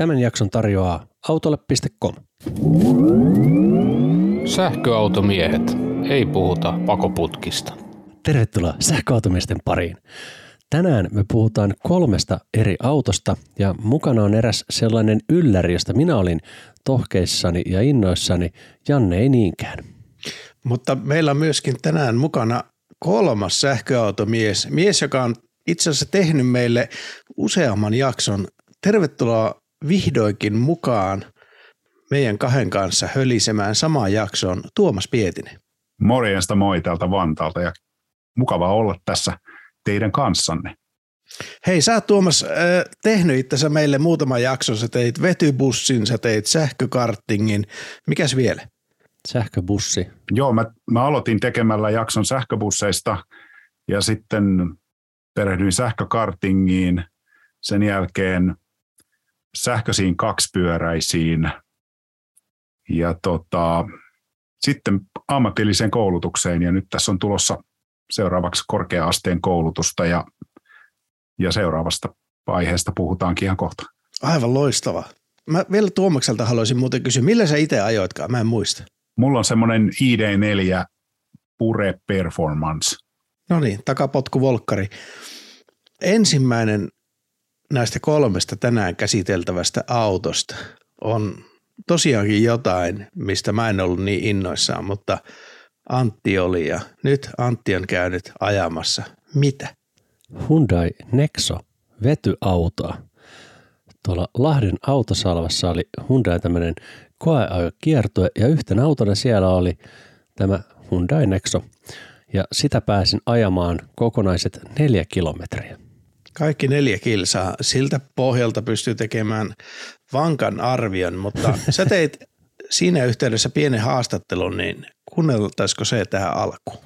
Tämän jakson tarjoaa autolle.com. Sähköautomiehet. Ei puhuta pakoputkista. Tervetuloa sähköautomiesten pariin. Tänään me puhutaan kolmesta eri autosta ja mukana on eräs sellainen ylläri, josta minä olin tohkeissani ja innoissani. Janne ei niinkään. Mutta meillä on myöskin tänään mukana kolmas sähköautomies. Mies, joka on itse asiassa tehnyt meille useamman jakson. Tervetuloa vihdoinkin mukaan meidän kahden kanssa hölisemään samaan jaksoon Tuomas Pietinen. Morjesta moi täältä Vantaalta ja mukava olla tässä teidän kanssanne. Hei, sä oot Tuomas äh, tehnyt itse meille muutaman jakson. Sä teit vetybussin, sä teit sähkökartingin. Mikäs vielä? Sähköbussi. Joo, mä, mä aloitin tekemällä jakson sähköbusseista ja sitten perehdyin sähkökartingiin. Sen jälkeen sähköisiin kaksipyöräisiin ja tota, sitten ammatilliseen koulutukseen ja nyt tässä on tulossa seuraavaksi korkea-asteen koulutusta ja, ja seuraavasta aiheesta puhutaankin ihan kohta. Aivan loistava. Mä vielä Tuomakselta haluaisin muuten kysyä, millä sä itse ajoitkaan? Mä en muista. Mulla on semmoinen ID4 Pure Performance. No niin, takapotku volkkari. Ensimmäinen näistä kolmesta tänään käsiteltävästä autosta on tosiaankin jotain, mistä mä en ollut niin innoissaan, mutta Antti oli ja nyt Antti on käynyt ajamassa. Mitä? Hyundai Nexo vetyautoa. Tuolla Lahden autosalvassa oli Hyundai tämmöinen koeajokiertue ja yhtenä autona siellä oli tämä Hyundai Nexo. Ja sitä pääsin ajamaan kokonaiset neljä kilometriä. Kaikki neljä kilsaa. Siltä pohjalta pystyy tekemään vankan arvion, mutta sä teit siinä yhteydessä pienen haastattelun, niin kuunneltaisiko se tähän alkuun?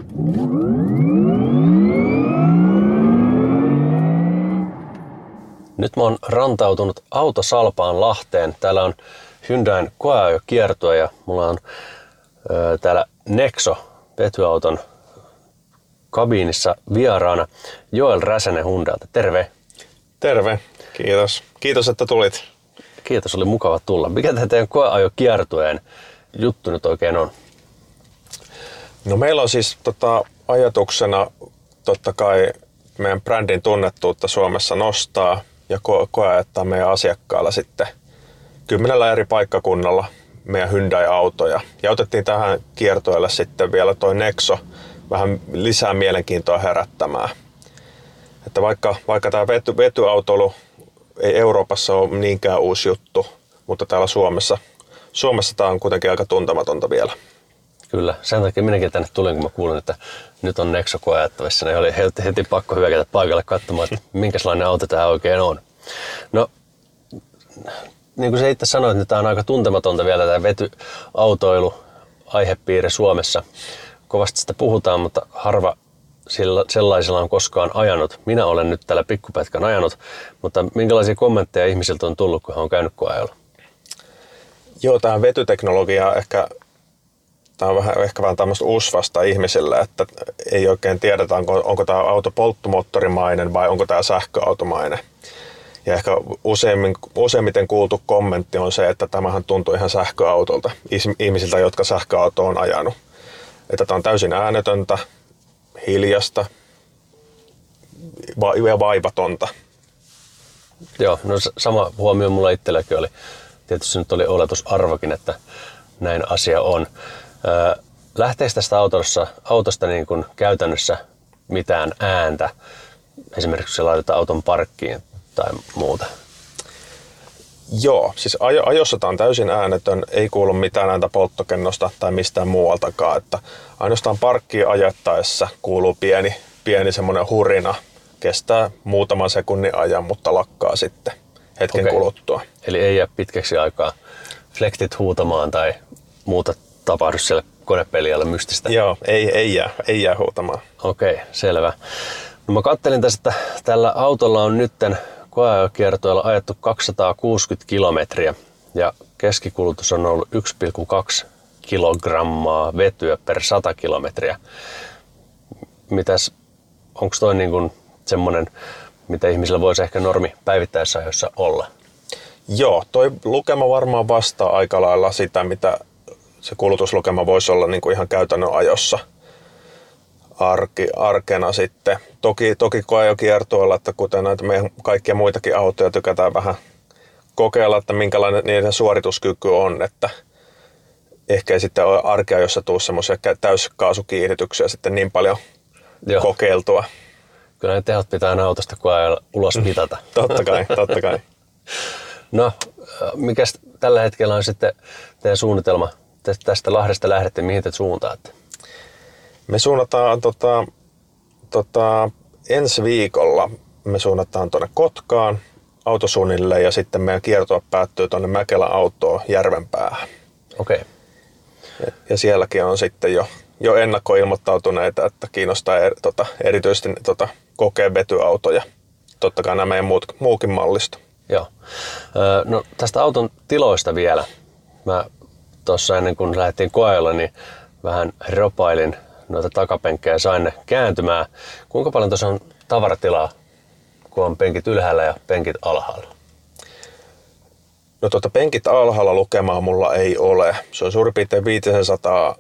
Nyt mä oon rantautunut autosalpaan Lahteen. Täällä on Hyundain kiertoa ja mulla on ö, täällä Nexo vetyauton kabiinissa vieraana Joel Räsänen Hyundailta. Terve. Terve, kiitos. Kiitos, että tulit. Kiitos, oli mukava tulla. Mikä tämä teidän koeajo kiertueen juttu nyt oikein on? No meillä on siis tota, ajatuksena totta kai meidän brändin tunnettuutta Suomessa nostaa ja ko- koeajattaa meidän asiakkailla sitten kymmenellä eri paikkakunnalla meidän Hyundai-autoja. Ja otettiin tähän kiertoille sitten vielä toi Nexo vähän lisää mielenkiintoa herättämään. Että vaikka, vaikka tämä vety, vetyautoilu ei Euroopassa ole niinkään uusi juttu, mutta täällä Suomessa, Suomessa tämä on kuitenkin aika tuntematonta vielä. Kyllä, sen takia minäkin tänne tulin, kun mä kuulin, että nyt on Nexo koeajattavissa, niin oli heti, heti pakko hyökätä paikalle katsomaan, että minkälainen auto tämä oikein on. No, niin kuin sä itse sanoit, niin tämä on aika tuntematonta vielä tämä vetyautoilu aihepiiri Suomessa. Kovasti sitä puhutaan, mutta harva sillä, sellaisella on koskaan ajanut. Minä olen nyt tällä pikkupätkän ajanut, mutta minkälaisia kommentteja ihmisiltä on tullut, kun he on käynyt koeajolla? Joo, tämä vetyteknologia ehkä tämä on vähän, ehkä vähän tämmöistä usvasta ihmisille, että ei oikein tiedetä, onko, onko tämä auto polttomoottorimainen vai onko tämä sähköautomainen. Ja ehkä useimmin, useimmiten kuultu kommentti on se, että tämähän tuntuu ihan sähköautolta ihmisiltä, jotka sähköauto on ajanut. Että tämä on täysin äänetöntä, hiljasta ja vaivatonta. Joo, no sama huomio mulla itselläkin oli. Tietysti nyt oli oletusarvokin, että näin asia on. Lähteekö tästä autosta, autosta niin kuin käytännössä mitään ääntä, esimerkiksi kun se laitetaan auton parkkiin tai muuta? Joo, siis ajo, ajossa tämä on täysin äänetön, ei kuulu mitään ääntä polttokennosta tai mistään muualtakaan. Että ainoastaan parkkiin ajettaessa kuuluu pieni, pieni semmoinen hurina. Kestää muutaman sekunnin ajan, mutta lakkaa sitten hetken Okei. kuluttua. Eli ei jää pitkäksi aikaa flektit huutamaan tai muuta tapahdu siellä konepelialla mystistä? Joo, ei, ei, jää, ei jää huutamaan. Okei, selvä. No mä kattelin tässä, että tällä autolla on nytten koeajokiertoilla ajettu 260 kilometriä ja keskikulutus on ollut 1,2 kilogrammaa vetyä per 100 kilometriä. Mitäs, onko toi niin kuin semmoinen, mitä ihmisillä voisi ehkä normi päivittäisessä ajoissa olla? Joo, toi lukema varmaan vastaa aika lailla sitä, mitä se kulutuslukema voisi olla niin kuin ihan käytännön ajossa arki, arkena sitten. Toki, toki koeajokiertueella, että kuten näitä meidän kaikkia muitakin autoja tykätään vähän kokeilla, että minkälainen niiden suorituskyky on, että ehkä ei sitten ole arkea, jossa tuu semmoisia täyskaasukiihdytyksiä sitten niin paljon Joo. kokeiltua. Kyllä ne tehot pitää autosta kun ajalla ulos mitata. Totta kai, totta kai. No, mikä tällä hetkellä on sitten teidän suunnitelma? Te tästä Lahdesta lähdette, mihin te suuntaatte? Me suunnataan tota, tota, ensi viikolla, me suunnataan tuonne Kotkaan autosuunnille ja sitten meidän kiertoa päättyy tuonne Mäkelän autoon Järvenpäähän. Okei. Okay. Ja, ja sielläkin on sitten jo, jo ennakkoilmoittautuneita, että kiinnostaa er, tota, erityisesti tota, kokea vetyautoja. Totta kai nämä meidän muut, muukin mallisto. Joo. Öö, no tästä auton tiloista vielä. Mä tuossa ennen kuin lähdettiin koeilla, niin vähän ropailin noita takapenkkejä sain ne kääntymään. Kuinka paljon tuossa on tavaratilaa, kun on penkit ylhäällä ja penkit alhaalla? No tuota penkit alhaalla lukemaa mulla ei ole. Se on suurin piirtein 500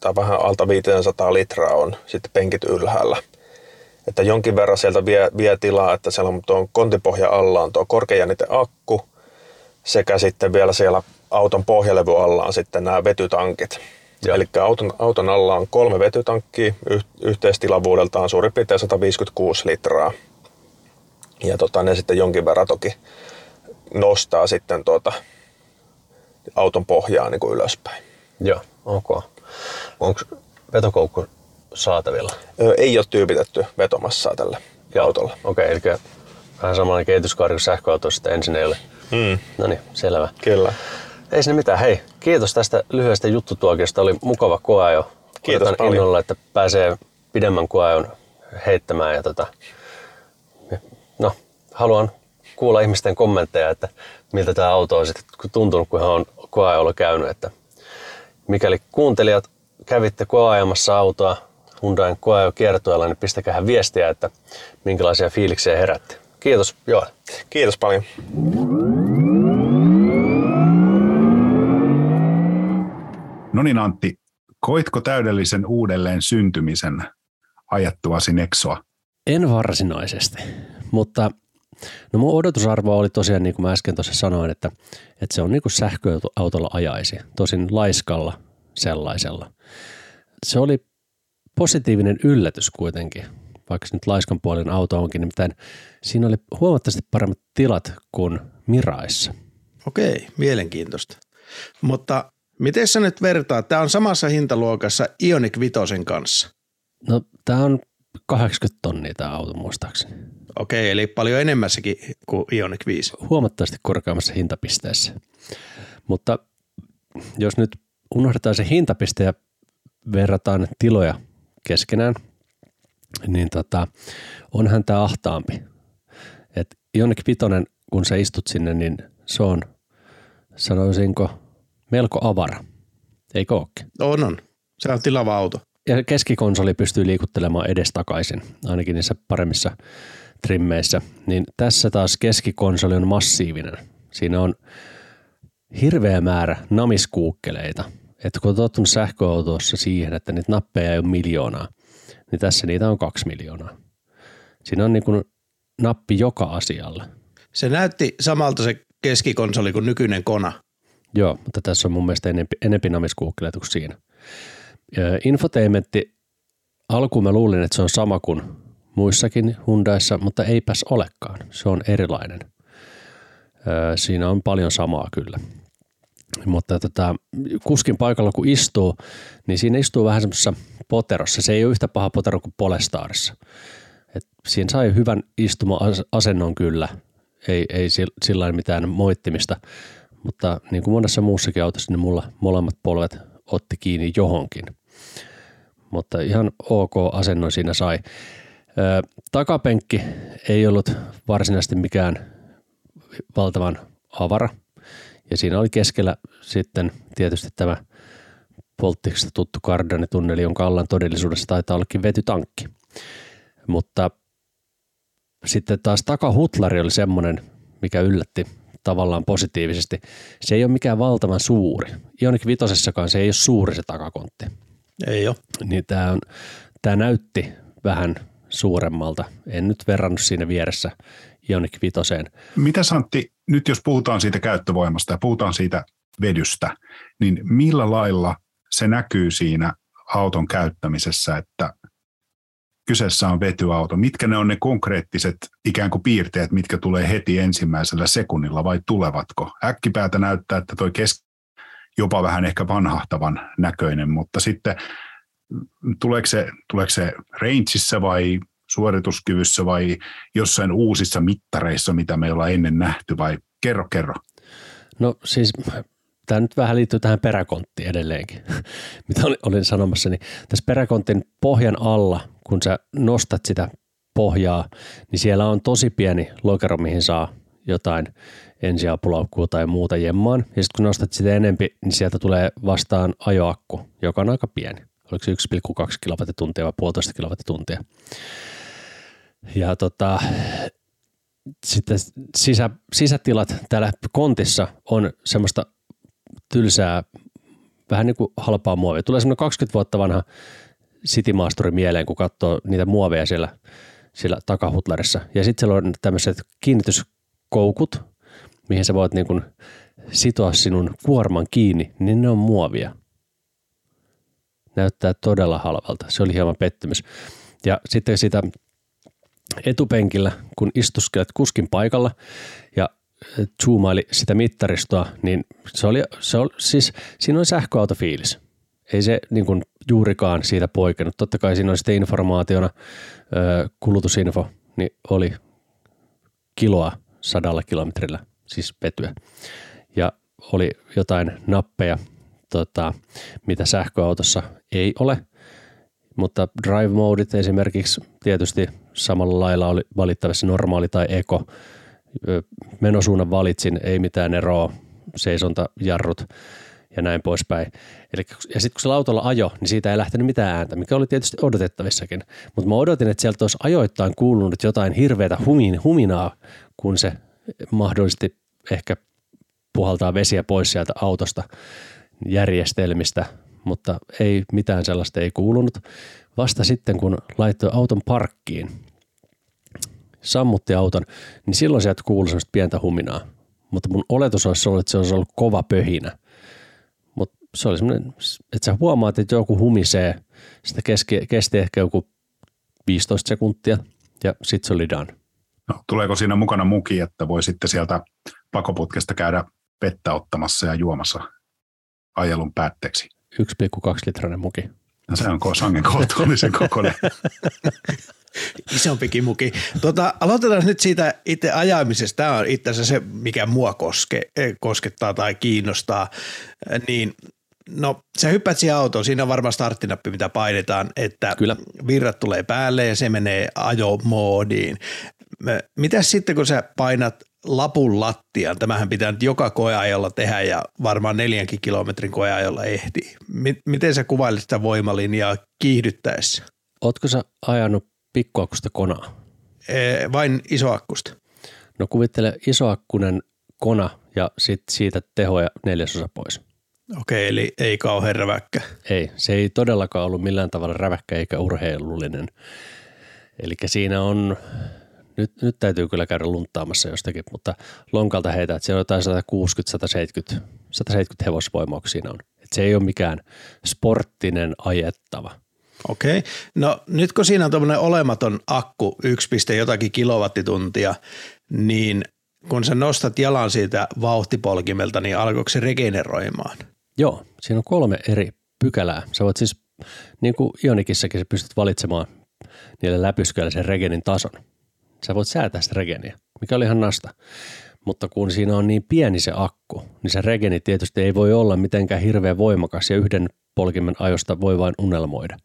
tai vähän alta 500 litraa on sitten penkit ylhäällä. Että jonkin verran sieltä vie, vie tilaa, että siellä on tuon kontipohja alla on tuo korkeajännite akku sekä sitten vielä siellä auton pohjalevy alla on sitten nämä vetytankit. Eli auton, auton alla on kolme vetytankkia, yh, yhteistilavuudeltaan suurin piirtein 156 litraa. Ja tota, ne sitten jonkin verran toki nostaa sitten tuota auton pohjaa niin kuin ylöspäin. Joo, ok. Onko vetokoukku saatavilla? Ö, ei ole tyypitetty vetomassaa tällä Joo. autolla. Okei, eli vähän samanlainen kehityskaari kuin sähköautossa, että ensin ei ole. Mm, No niin, selvä. kyllä. Ei sinne mitään. Hei, kiitos tästä lyhyestä juttutuokiosta. Oli mukava koeajo. Kiitos Odotan paljon. innolla, että pääsee pidemmän koeajon heittämään. Ja tota, no, haluan kuulla ihmisten kommentteja, että miltä tämä auto on sitten tuntunut, kun hän on koeajolla käynyt. Että mikäli kuuntelijat kävitte koeajamassa autoa Hyundain koeajo kiertueella, niin pistäkää viestiä, että minkälaisia fiiliksiä herätte. Kiitos, Joel. Kiitos paljon. Niin Antti, koitko täydellisen uudelleen syntymisen ajattuasi Nexoa? En varsinaisesti, mutta no mun odotusarvo oli tosiaan niin kuin mä äsken tuossa sanoin, että, että se on niin kuin sähköautolla ajaisi, tosin laiskalla sellaisella. Se oli positiivinen yllätys kuitenkin, vaikka se nyt laiskan puolen auto onkin, nimittäin siinä oli huomattavasti paremmat tilat kuin Miraissa. Okei, mielenkiintoista. Mutta miten sä nyt vertaat? Tämä on samassa hintaluokassa Ioniq Vitosen kanssa. No tää on 80 tonnia tämä auto muistaakseni. Okei, eli paljon enemmässäkin kuin Ioniq 5. huomattavasti korkeammassa hintapisteessä. Mutta jos nyt unohdetaan se hintapiste ja verrataan tiloja keskenään, niin tota, onhan tämä ahtaampi. Et Ioniq Vitoinen, kun sä istut sinne, niin se on, sanoisinko, melko avara. Eikö ookin? On, on. Se on tilava auto. Ja keskikonsoli pystyy liikuttelemaan edestakaisin, ainakin niissä paremmissa trimmeissä. Niin tässä taas keskikonsoli on massiivinen. Siinä on hirveä määrä namiskuukkeleita. Että kun on tottunut sähköautossa siihen, että niitä nappeja ei ole miljoonaa, niin tässä niitä on kaksi miljoonaa. Siinä on niin kuin nappi joka asialle. Se näytti samalta se keskikonsoli kuin nykyinen Kona. Joo, mutta tässä on mun mielestä enempi, enempi namiskuukkeleita kuin siinä. Infotainmentti, alkuun mä luulin, että se on sama kuin muissakin Hyundaissa, mutta eipäs olekaan. Se on erilainen. Siinä on paljon samaa kyllä. Mutta tota, kuskin paikalla kun istuu, niin siinä istuu vähän semmoisessa poterossa. Se ei ole yhtä paha potero kuin Polestarissa. Et siinä sai hyvän istuma-asennon kyllä. Ei, ei sil- sillä mitään moittimista, mutta niin kuin monessa muussakin autossa, niin mulla molemmat polvet otti kiinni johonkin. Mutta ihan ok asennon siinä sai. Ö, takapenkki ei ollut varsinaisesti mikään valtavan avara. Ja siinä oli keskellä sitten tietysti tämä polttiksi tuttu kardanitunneli, jonka allan todellisuudessa taitaa ollakin vetytankki. Mutta sitten taas takahutlari oli semmoinen, mikä yllätti tavallaan positiivisesti. Se ei ole mikään valtavan suuri. Ioniq 5 se ei ole suuri se takakontti. Ei ole. Niin tämä, on, tämä näytti vähän suuremmalta. En nyt verrannut siinä vieressä Ioniq 5. Mitä Santti, nyt jos puhutaan siitä käyttövoimasta ja puhutaan siitä vedystä, niin millä lailla se näkyy siinä auton käyttämisessä, että kyseessä on vetyauto. Mitkä ne on ne konkreettiset ikään kuin piirteet, mitkä tulee heti ensimmäisellä sekunnilla vai tulevatko? Äkkipäätä näyttää, että toi kes jopa vähän ehkä vanhahtavan näköinen, mutta sitten tuleeko se, tuleeko se rangeissa vai suorituskyvyssä vai jossain uusissa mittareissa, mitä me ollaan ennen nähty vai kerro, kerro. No siis tämä nyt vähän liittyy tähän peräkonttiin edelleenkin, mitä olin sanomassa, niin tässä peräkontin pohjan alla, kun sä nostat sitä pohjaa, niin siellä on tosi pieni lokero, mihin saa jotain ensiapulaukkua tai muuta jemmaan. Ja sitten kun nostat sitä enempi, niin sieltä tulee vastaan ajoakku, joka on aika pieni. Oliko se 1,2 kilowattituntia vai puolitoista kilowattituntia. Ja tota, sitten sisä, sisätilat täällä kontissa on semmoista tylsää, vähän niin kuin halpaa muovia. Tulee semmoinen 20 vuotta vanha Citymaasturi mieleen, kun katsoo niitä muoveja siellä, siellä takahutlarissa. Ja sitten siellä on tämmöiset kiinnityskoukut, mihin sä voit niin kuin sitoa sinun kuorman kiinni, niin ne on muovia. Näyttää todella halvalta. Se oli hieman pettymys. Ja sitten sitä etupenkillä, kun istuskelet kuskin paikalla ja zoomaili sitä mittaristoa, niin se oli, se oli siis, siinä oli sähköautofiilis. Ei se niin kuin juurikaan siitä poikennut. Totta kai siinä oli sitten informaationa kulutusinfo, niin oli kiloa sadalla kilometrillä, siis vetyä. Ja oli jotain nappeja, tota, mitä sähköautossa ei ole, mutta drive modit esimerkiksi tietysti samalla lailla oli valittavissa normaali tai eko menosuunnan valitsin, ei mitään eroa, seisontajarrut ja näin poispäin. Eli, ja sitten kun se autolla ajo, niin siitä ei lähtenyt mitään ääntä, mikä oli tietysti odotettavissakin. Mutta mä odotin, että sieltä olisi ajoittain kuulunut jotain hirveätä humin, huminaa, kun se mahdollisesti ehkä puhaltaa vesiä pois sieltä autosta järjestelmistä, mutta ei mitään sellaista ei kuulunut. Vasta sitten, kun laittoi auton parkkiin, sammutti auton, niin silloin sieltä kuului sellaista pientä huminaa. Mutta mun oletus olisi ollut, että se olisi ollut kova pöhinä. Mutta se oli semmoinen, että sä huomaat, että joku humisee. Sitä keski, kesti ehkä joku 15 sekuntia ja sitten se oli done. No, tuleeko siinä mukana muki, että voi sitten sieltä pakoputkesta käydä vettä ottamassa ja juomassa ajelun päätteeksi? 1,2 litrainen muki. No se on sangen kohtuullisen kokoinen. Isompi kimuki. Tota, aloitetaan nyt siitä itse ajamisesta. Tämä on itse asiassa se, mikä mua koske, eh, koskettaa tai kiinnostaa. Niin No sä hyppäät siihen autoon, siinä on varmaan starttinappi, mitä painetaan, että Kyllä. virrat tulee päälle ja se menee ajomoodiin. Mitäs sitten, kun sä painat lapun lattiaan, tämähän pitää nyt joka koeajolla tehdä ja varmaan neljänkin kilometrin koeajolla ehtii. Miten sä kuvailit sitä voimalinjaa kiihdyttäessä? Ootko sä ajanut pikkuakkusta konaa? Ee, vain isoakkusta. No kuvittele isoakkunen kona ja sitten siitä tehoja neljäsosa pois. Okei, eli ei kauhean räväkkä. Ei, se ei todellakaan ollut millään tavalla räväkkä eikä urheilullinen. Eli siinä on, nyt, nyt täytyy kyllä käydä lunttaamassa jostakin, mutta lonkalta heitä, että siellä on jotain 160, 170, 170 hevosvoimaa, siinä on. Että se ei ole mikään sporttinen ajettava – Okei. Okay. No nyt kun siinä on tuommoinen olematon akku, 1, jotakin kilowattituntia, niin kun sä nostat jalan siitä vauhtipolkimelta, niin alkoiko se regeneroimaan? Joo, siinä on kolme eri pykälää. Sä voit siis, niin kuin Ionikissakin, sä pystyt valitsemaan niille läpysköille sen regenin tason. Sä voit säätää sitä regeniä, mikä oli ihan nasta. Mutta kun siinä on niin pieni se akku, niin se regeni tietysti ei voi olla mitenkään hirveän voimakas ja yhden polkimen ajosta voi vain unelmoida.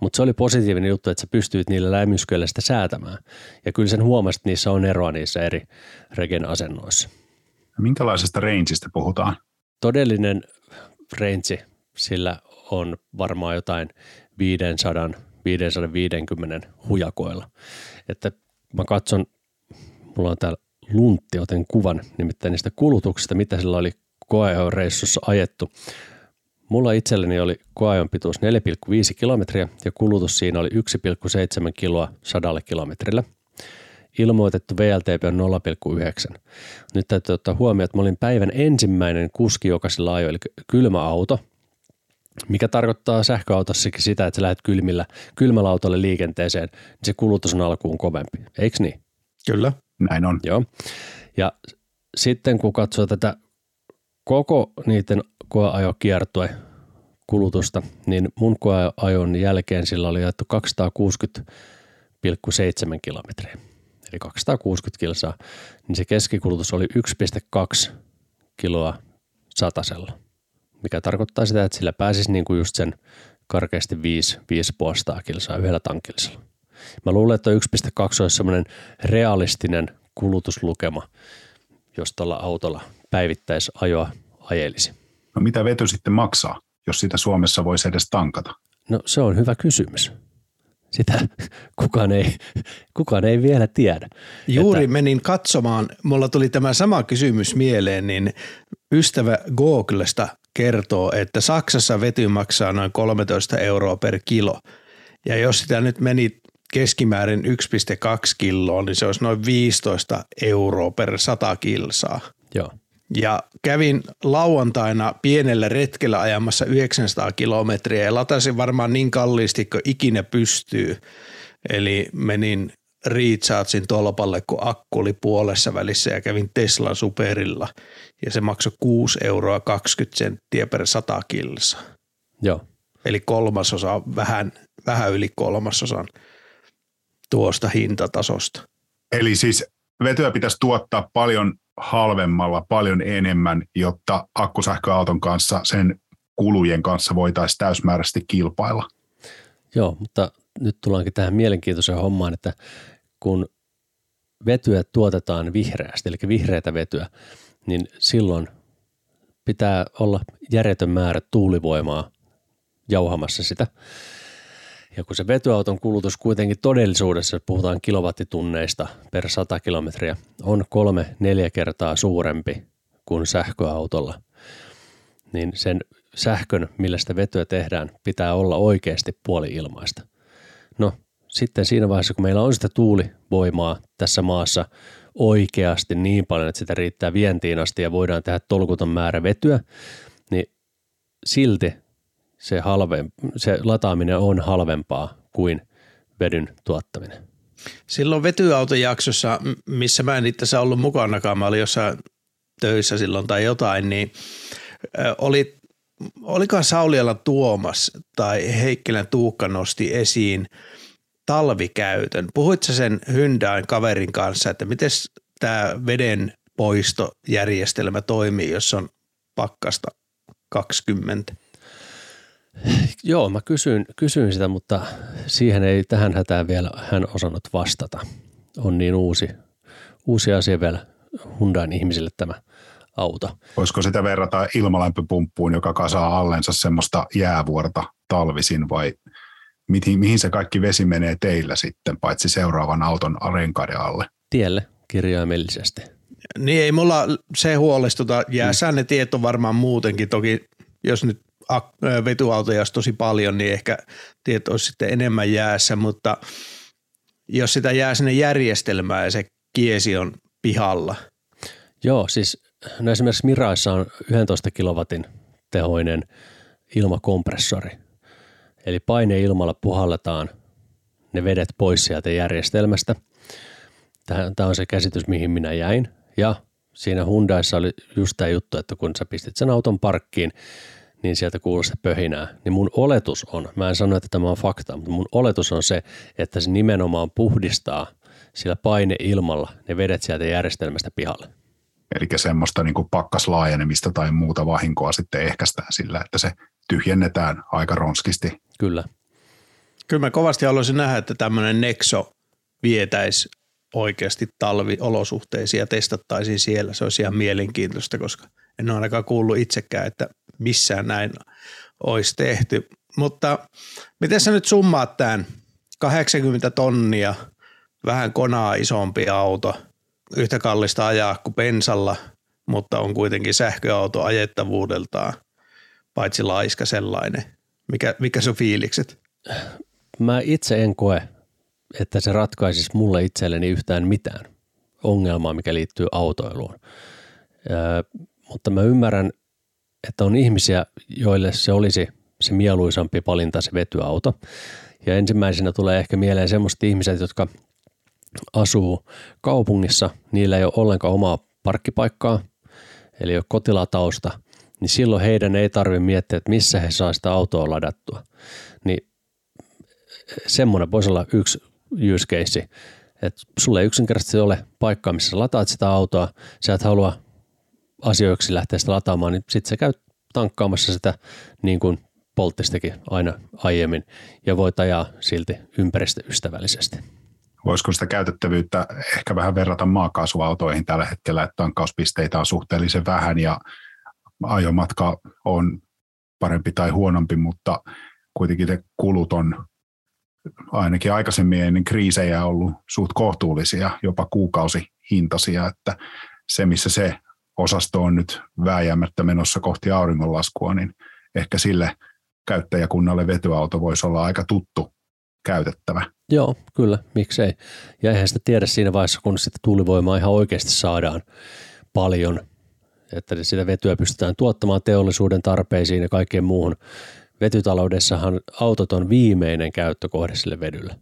Mutta se oli positiivinen juttu, että sä pystyit niillä lämysköillä sitä säätämään. Ja kyllä sen huomasit, että niissä on eroa niissä eri regen asennoissa. Minkälaisesta rangeista puhutaan? Todellinen range, sillä on varmaan jotain 500 550 hujakoilla. Että mä katson, mulla on täällä luntti, otin kuvan nimittäin niistä kulutuksista, mitä sillä oli koeajoreissussa ajettu. Mulla itselleni oli koeajon pituus 4,5 kilometriä ja kulutus siinä oli 1,7 kiloa sadalle kilometrillä. Ilmoitettu VLTP on 0,9. Nyt täytyy ottaa huomioon, että mä olin päivän ensimmäinen kuski, joka sillä ajoi, eli kylmä auto, mikä tarkoittaa sähköautossakin sitä, että sä lähdet kylmillä, kylmällä autolle liikenteeseen, niin se kulutus on alkuun kovempi. Eikö niin? Kyllä. Näin on. Joo. Ja sitten kun katsoo tätä koko niiden koeajokiertue kulutusta, niin mun koeajon jälkeen sillä oli jaettu 260,7 kilometriä, eli 260 kilsaa, niin se keskikulutus oli 1,2 kiloa satasella, mikä tarkoittaa sitä, että sillä pääsisi niin kuin just sen karkeasti 5, 5 kilsaa yhdellä tankillisella. Mä luulen, että 1,2 olisi semmoinen realistinen kulutuslukema, jos tuolla autolla päivittäisajoa ajelisi. No mitä vety sitten maksaa, jos sitä Suomessa voisi edes tankata? No se on hyvä kysymys. Sitä kukaan ei, kukaan ei vielä tiedä. Juuri että... menin katsomaan, mulla tuli tämä sama kysymys mieleen, niin ystävä Googlesta kertoo, että Saksassa vety maksaa noin 13 euroa per kilo. Ja jos sitä nyt meni keskimäärin 1,2 kiloa, niin se olisi noin 15 euroa per 100 kilsaa. Joo. Ja kävin lauantaina pienellä retkellä ajamassa 900 kilometriä ja latasin varmaan niin kalliisti kuin ikinä pystyy. Eli menin Rechargein tolpalle, kun akku oli puolessa välissä ja kävin Teslan Superilla ja se maksoi 6 euroa 20 senttiä per 100 kilsa. Joo. Eli kolmasosa, vähän, vähän yli kolmasosan tuosta hintatasosta. Eli siis vetyä pitäisi tuottaa paljon halvemmalla, paljon enemmän, jotta akkusähköauton kanssa sen kulujen kanssa voitaisiin täysmääräisesti kilpailla. Joo, mutta nyt tullaankin tähän mielenkiintoiseen hommaan, että kun vetyä tuotetaan vihreästi, eli vihreätä vetyä, niin silloin pitää olla järjetön määrä tuulivoimaa jauhamassa sitä. Ja kun se vetyauton kulutus kuitenkin todellisuudessa, puhutaan kilowattitunneista per 100 kilometriä, on kolme neljä kertaa suurempi kuin sähköautolla, niin sen sähkön, millä sitä vetyä tehdään, pitää olla oikeasti puoli ilmaista. No sitten siinä vaiheessa, kun meillä on sitä tuulivoimaa tässä maassa oikeasti niin paljon, että sitä riittää vientiin asti ja voidaan tehdä tolkuton määrä vetyä, niin silti se, halve, se lataaminen on halvempaa kuin vedyn tuottaminen. Silloin vetyautojaksossa, missä mä en itse ollut mukanakaan, mä olin jossain töissä silloin tai jotain, niin oli, olikohan Saulialla Tuomas tai Heikkilän Tuukka nosti esiin talvikäytön. Puhuitko sen Hyndään kaverin kanssa, että miten tämä veden poistojärjestelmä toimii, jos on pakkasta 20? Joo, mä kysyin, kysyin sitä, mutta siihen ei tähän hätään vielä hän osannut vastata. On niin uusi, uusi asia vielä Hyundain ihmisille tämä auto. Voisiko sitä verrata ilmalämpöpumppuun, joka kasaa allensa semmoista jäävuorta talvisin vai mihin, mihin se kaikki vesi menee teillä sitten, paitsi seuraavan auton renkaiden alle? Tielle kirjaimellisesti. Niin ei mulla se huolestuta. Jääsään ne tieto varmaan muutenkin. Toki jos nyt vetyautoja olisi tosi paljon, niin ehkä tiet olisi sitten enemmän jäässä, mutta jos sitä jää sinne järjestelmään ja se kiesi on pihalla. Joo, siis no esimerkiksi Miraissa on 11 kilowatin tehoinen ilmakompressori. Eli paine-ilmalla puhalletaan ne vedet pois sieltä järjestelmästä. Tämä on se käsitys, mihin minä jäin. Ja siinä Hyundaissa oli just tämä juttu, että kun sä pistit sen auton parkkiin, niin sieltä kuuluu se pöhinää. Niin mun oletus on, mä en sano, että tämä on fakta, mutta mun oletus on se, että se nimenomaan puhdistaa sillä paineilmalla ne vedet sieltä järjestelmästä pihalle. Eli semmoista niin kuin pakkaslaajenemista tai muuta vahinkoa sitten ehkäistään sillä, että se tyhjennetään aika ronskisti. Kyllä. Kyllä mä kovasti haluaisin nähdä, että tämmöinen Nexo vietäisi oikeasti talviolosuhteisiin ja testattaisiin siellä. Se olisi ihan mielenkiintoista, koska en ole ainakaan kuullut itsekään, että missään näin olisi tehty. Mutta miten sä nyt summaat tämän 80 tonnia, vähän konaa isompi auto, yhtä kallista ajaa kuin pensalla, mutta on kuitenkin sähköauto ajettavuudeltaan, paitsi laiska sellainen. Mikä, mikä sun fiilikset? Mä itse en koe, että se ratkaisisi mulle itselleni yhtään mitään ongelmaa, mikä liittyy autoiluun. Öö, mutta mä ymmärrän, että on ihmisiä, joille se olisi se mieluisampi valinta se vetyauto. Ja ensimmäisenä tulee ehkä mieleen semmoiset ihmiset, jotka asuu kaupungissa, niillä ei ole ollenkaan omaa parkkipaikkaa, eli ei ole kotilatausta, niin silloin heidän ei tarvitse miettiä, että missä he saa sitä autoa ladattua. Niin semmoinen voisi olla yksi use case, että sulle ei yksinkertaisesti ole paikkaa, missä lataat sitä autoa, sä et halua asioiksi lähteä sitä lataamaan, niin sitten sä käyt tankkaamassa sitä niin kuin polttistakin aina aiemmin ja voit ajaa silti ympäristöystävällisesti. Voisiko sitä käytettävyyttä ehkä vähän verrata maakaasuautoihin tällä hetkellä, että tankkauspisteitä on suhteellisen vähän ja ajomatka on parempi tai huonompi, mutta kuitenkin ne kulut on ainakin aikaisemmin ennen kriisejä ollut suht kohtuullisia, jopa kuukausihintaisia, että se missä se osasto on nyt vääjäämättä menossa kohti auringonlaskua, niin ehkä sille käyttäjäkunnalle vetyauto voisi olla aika tuttu käytettävä. Joo, kyllä, miksei. Ja eihän sitä tiedä siinä vaiheessa, kun sitä tuulivoimaa ihan oikeasti saadaan paljon, että sitä vetyä pystytään tuottamaan teollisuuden tarpeisiin ja kaikkeen muuhun. Vetytaloudessahan autot on viimeinen käyttökohde sille vedylle.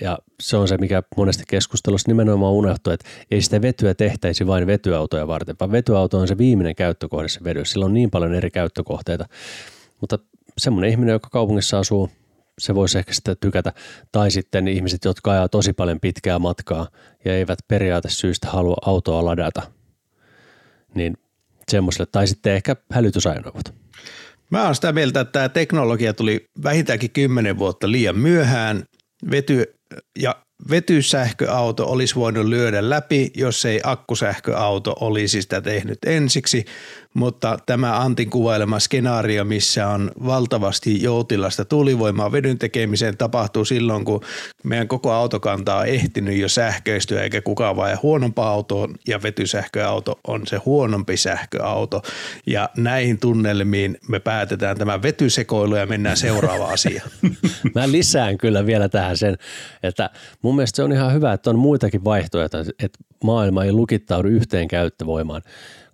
Ja se on se, mikä monesti keskustelussa nimenomaan unohtuu, että ei sitä vetyä tehtäisi vain vetyautoja varten, vaan vetyauto on se viimeinen käyttökohde se vedyssä. Sillä on niin paljon eri käyttökohteita. Mutta semmoinen ihminen, joka kaupungissa asuu, se voisi ehkä sitä tykätä. Tai sitten ihmiset, jotka ajaa tosi paljon pitkää matkaa ja eivät periaatesyystä halua autoa ladata, niin semmoiselle. Tai sitten ehkä hälytysajoneuvot. Mä oon sitä mieltä, että tämä teknologia tuli vähintäänkin kymmenen vuotta liian myöhään. Vety ja vetysähköauto olisi voinut lyödä läpi, jos ei akkusähköauto olisi sitä tehnyt ensiksi, mutta tämä Antin kuvailema skenaario, missä on valtavasti joutilasta tuulivoimaa vedyn tekemiseen, tapahtuu silloin, kun meidän koko autokanta on ehtinyt jo sähköistyä, eikä kukaan vain huonompaa autoa, ja vetysähköauto on se huonompi sähköauto. Ja näihin tunnelmiin me päätetään tämä vetysekoilu ja mennään seuraavaan asiaan. Mä lisään kyllä vielä tähän sen, että mun mielestä se on ihan hyvä, että on muitakin vaihtoehtoja, että maailma ei lukittaudu yhteen käyttövoimaan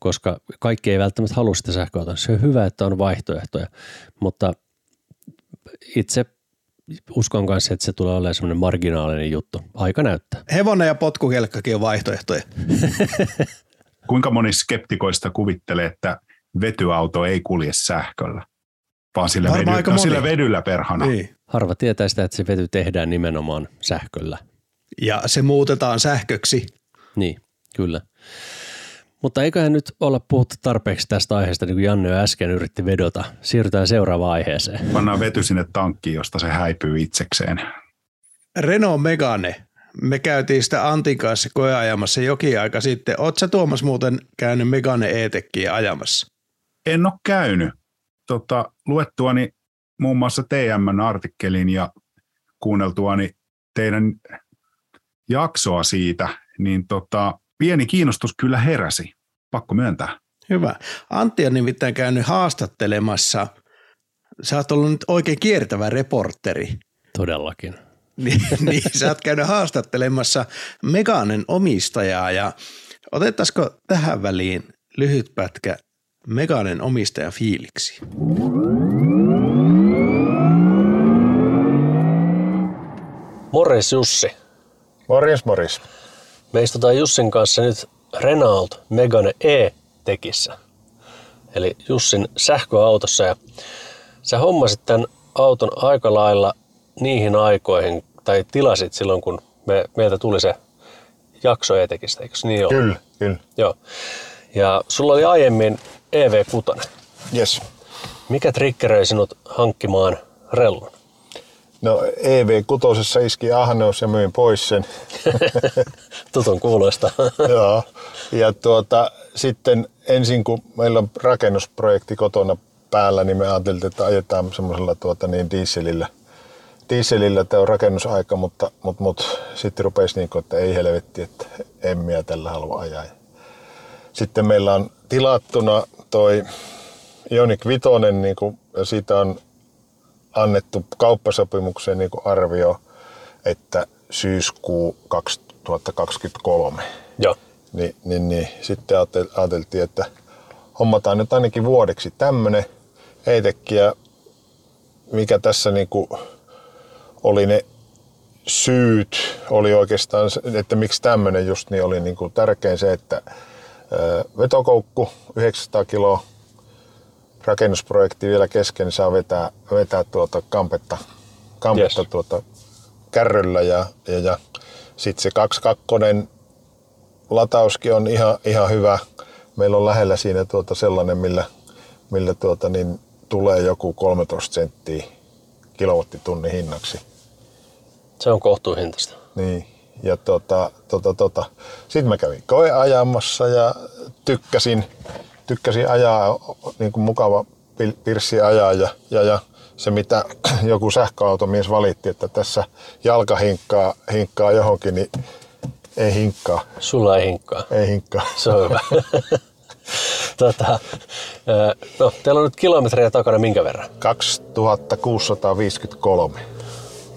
koska kaikki ei välttämättä halua sitä sähköautoa. Se on hyvä, että on vaihtoehtoja, mutta itse uskon kanssa, että se tulee olemaan semmoinen marginaalinen juttu. Aika näyttää. Hevonen ja potkukelkkakin on vaihtoehtoja. Kuinka moni skeptikoista kuvittelee, että vetyauto ei kulje sähköllä, vaan sillä, vedy, no, sillä vedyllä perhana? Niin. Harva tietää sitä, että se vety tehdään nimenomaan sähköllä. Ja se muutetaan sähköksi. Niin, kyllä. Mutta eiköhän nyt olla puhuttu tarpeeksi tästä aiheesta, niin kuin Janne jo äsken yritti vedota. Siirrytään seuraavaan aiheeseen. Pannaan vety sinne tankkiin, josta se häipyy itsekseen. Renault Megane. Me käytiin sitä Antin kanssa koeajamassa jokin aika sitten. Oletko sä Tuomas muuten käynyt Megane e ajamassa? En ole käynyt. Tota, luettuani muun muassa TM-artikkelin ja kuunneltuani teidän jaksoa siitä, niin tota, pieni kiinnostus kyllä heräsi, pakko myöntää. Hyvä. Antti on nimittäin käynyt haastattelemassa. Sä oot ollut nyt oikein kiertävä reporteri. Todellakin. niin, niin, sä oot käynyt haastattelemassa Meganen omistajaa ja otettaisiko tähän väliin lyhyt pätkä Meganen omistaja fiiliksi? Morjes Jussi. Morjes Morjes. Me istutaan Jussin kanssa nyt Renault Megane E-tekissä. Eli Jussin sähköautossa ja sä hommasit tämän auton aika lailla niihin aikoihin, tai tilasit silloin, kun me, meiltä tuli se jakso E-tekistä, eikö niin ole? Kyllä, kyllä. Joo. Ja sulla oli aiemmin EV6. Yes. Mikä triggeröi sinut hankkimaan rellun? No EV6 iski ahneus ja myin pois sen. Tutun kuuloista. Joo. Ja tuota, sitten ensin kun meillä on rakennusprojekti kotona päällä, niin me ajateltiin, että ajetaan semmoisella tuota, niin dieselillä dieselillä tämä on rakennusaika, mutta, mutta, mutta sitten rupesi niin kuin, että ei helvetti, että en minä tällä halua ajaa. Sitten meillä on tilattuna toi Ioniq Vitoinen, niin kuin, ja siitä on annettu kauppasopimukseen niin arvio, että syyskuu 2023. Joo. Niin, niin, niin sitten ajateltiin, että hommataan nyt ainakin vuodeksi tämmöinen heitekkiä, mikä tässä niin kuin oli ne syyt, oli oikeastaan, että miksi tämmöinen just niin oli niin kuin tärkein se, että vetokoukku 900 kiloa, rakennusprojekti vielä kesken, niin saa vetää, vetää tuota kampetta, kampetta yes. tuota kärryllä ja, ja, ja sitten se 22 latauskin on ihan, ihan hyvä. Meillä on lähellä siinä tuota sellainen, millä, millä tuota niin tulee joku 13 senttiä kilowattitunnin hinnaksi. Se on kohtuuhintaista. Niin. Ja tota, tota, tota. Sitten mä kävin koeajamassa ja tykkäsin, tykkäsin ajaa, niin kuin mukava pirssi ajaa ja, ja, ja se mitä joku sähköautomies valitti, että tässä jalka hinkkaa, hinkkaa johonkin, niin ei hinkkaa. Sulla ei hinkkaa. Ei hinkkaa. Se on hyvä. tota, no, teillä on nyt kilometrejä takana minkä verran? 2653.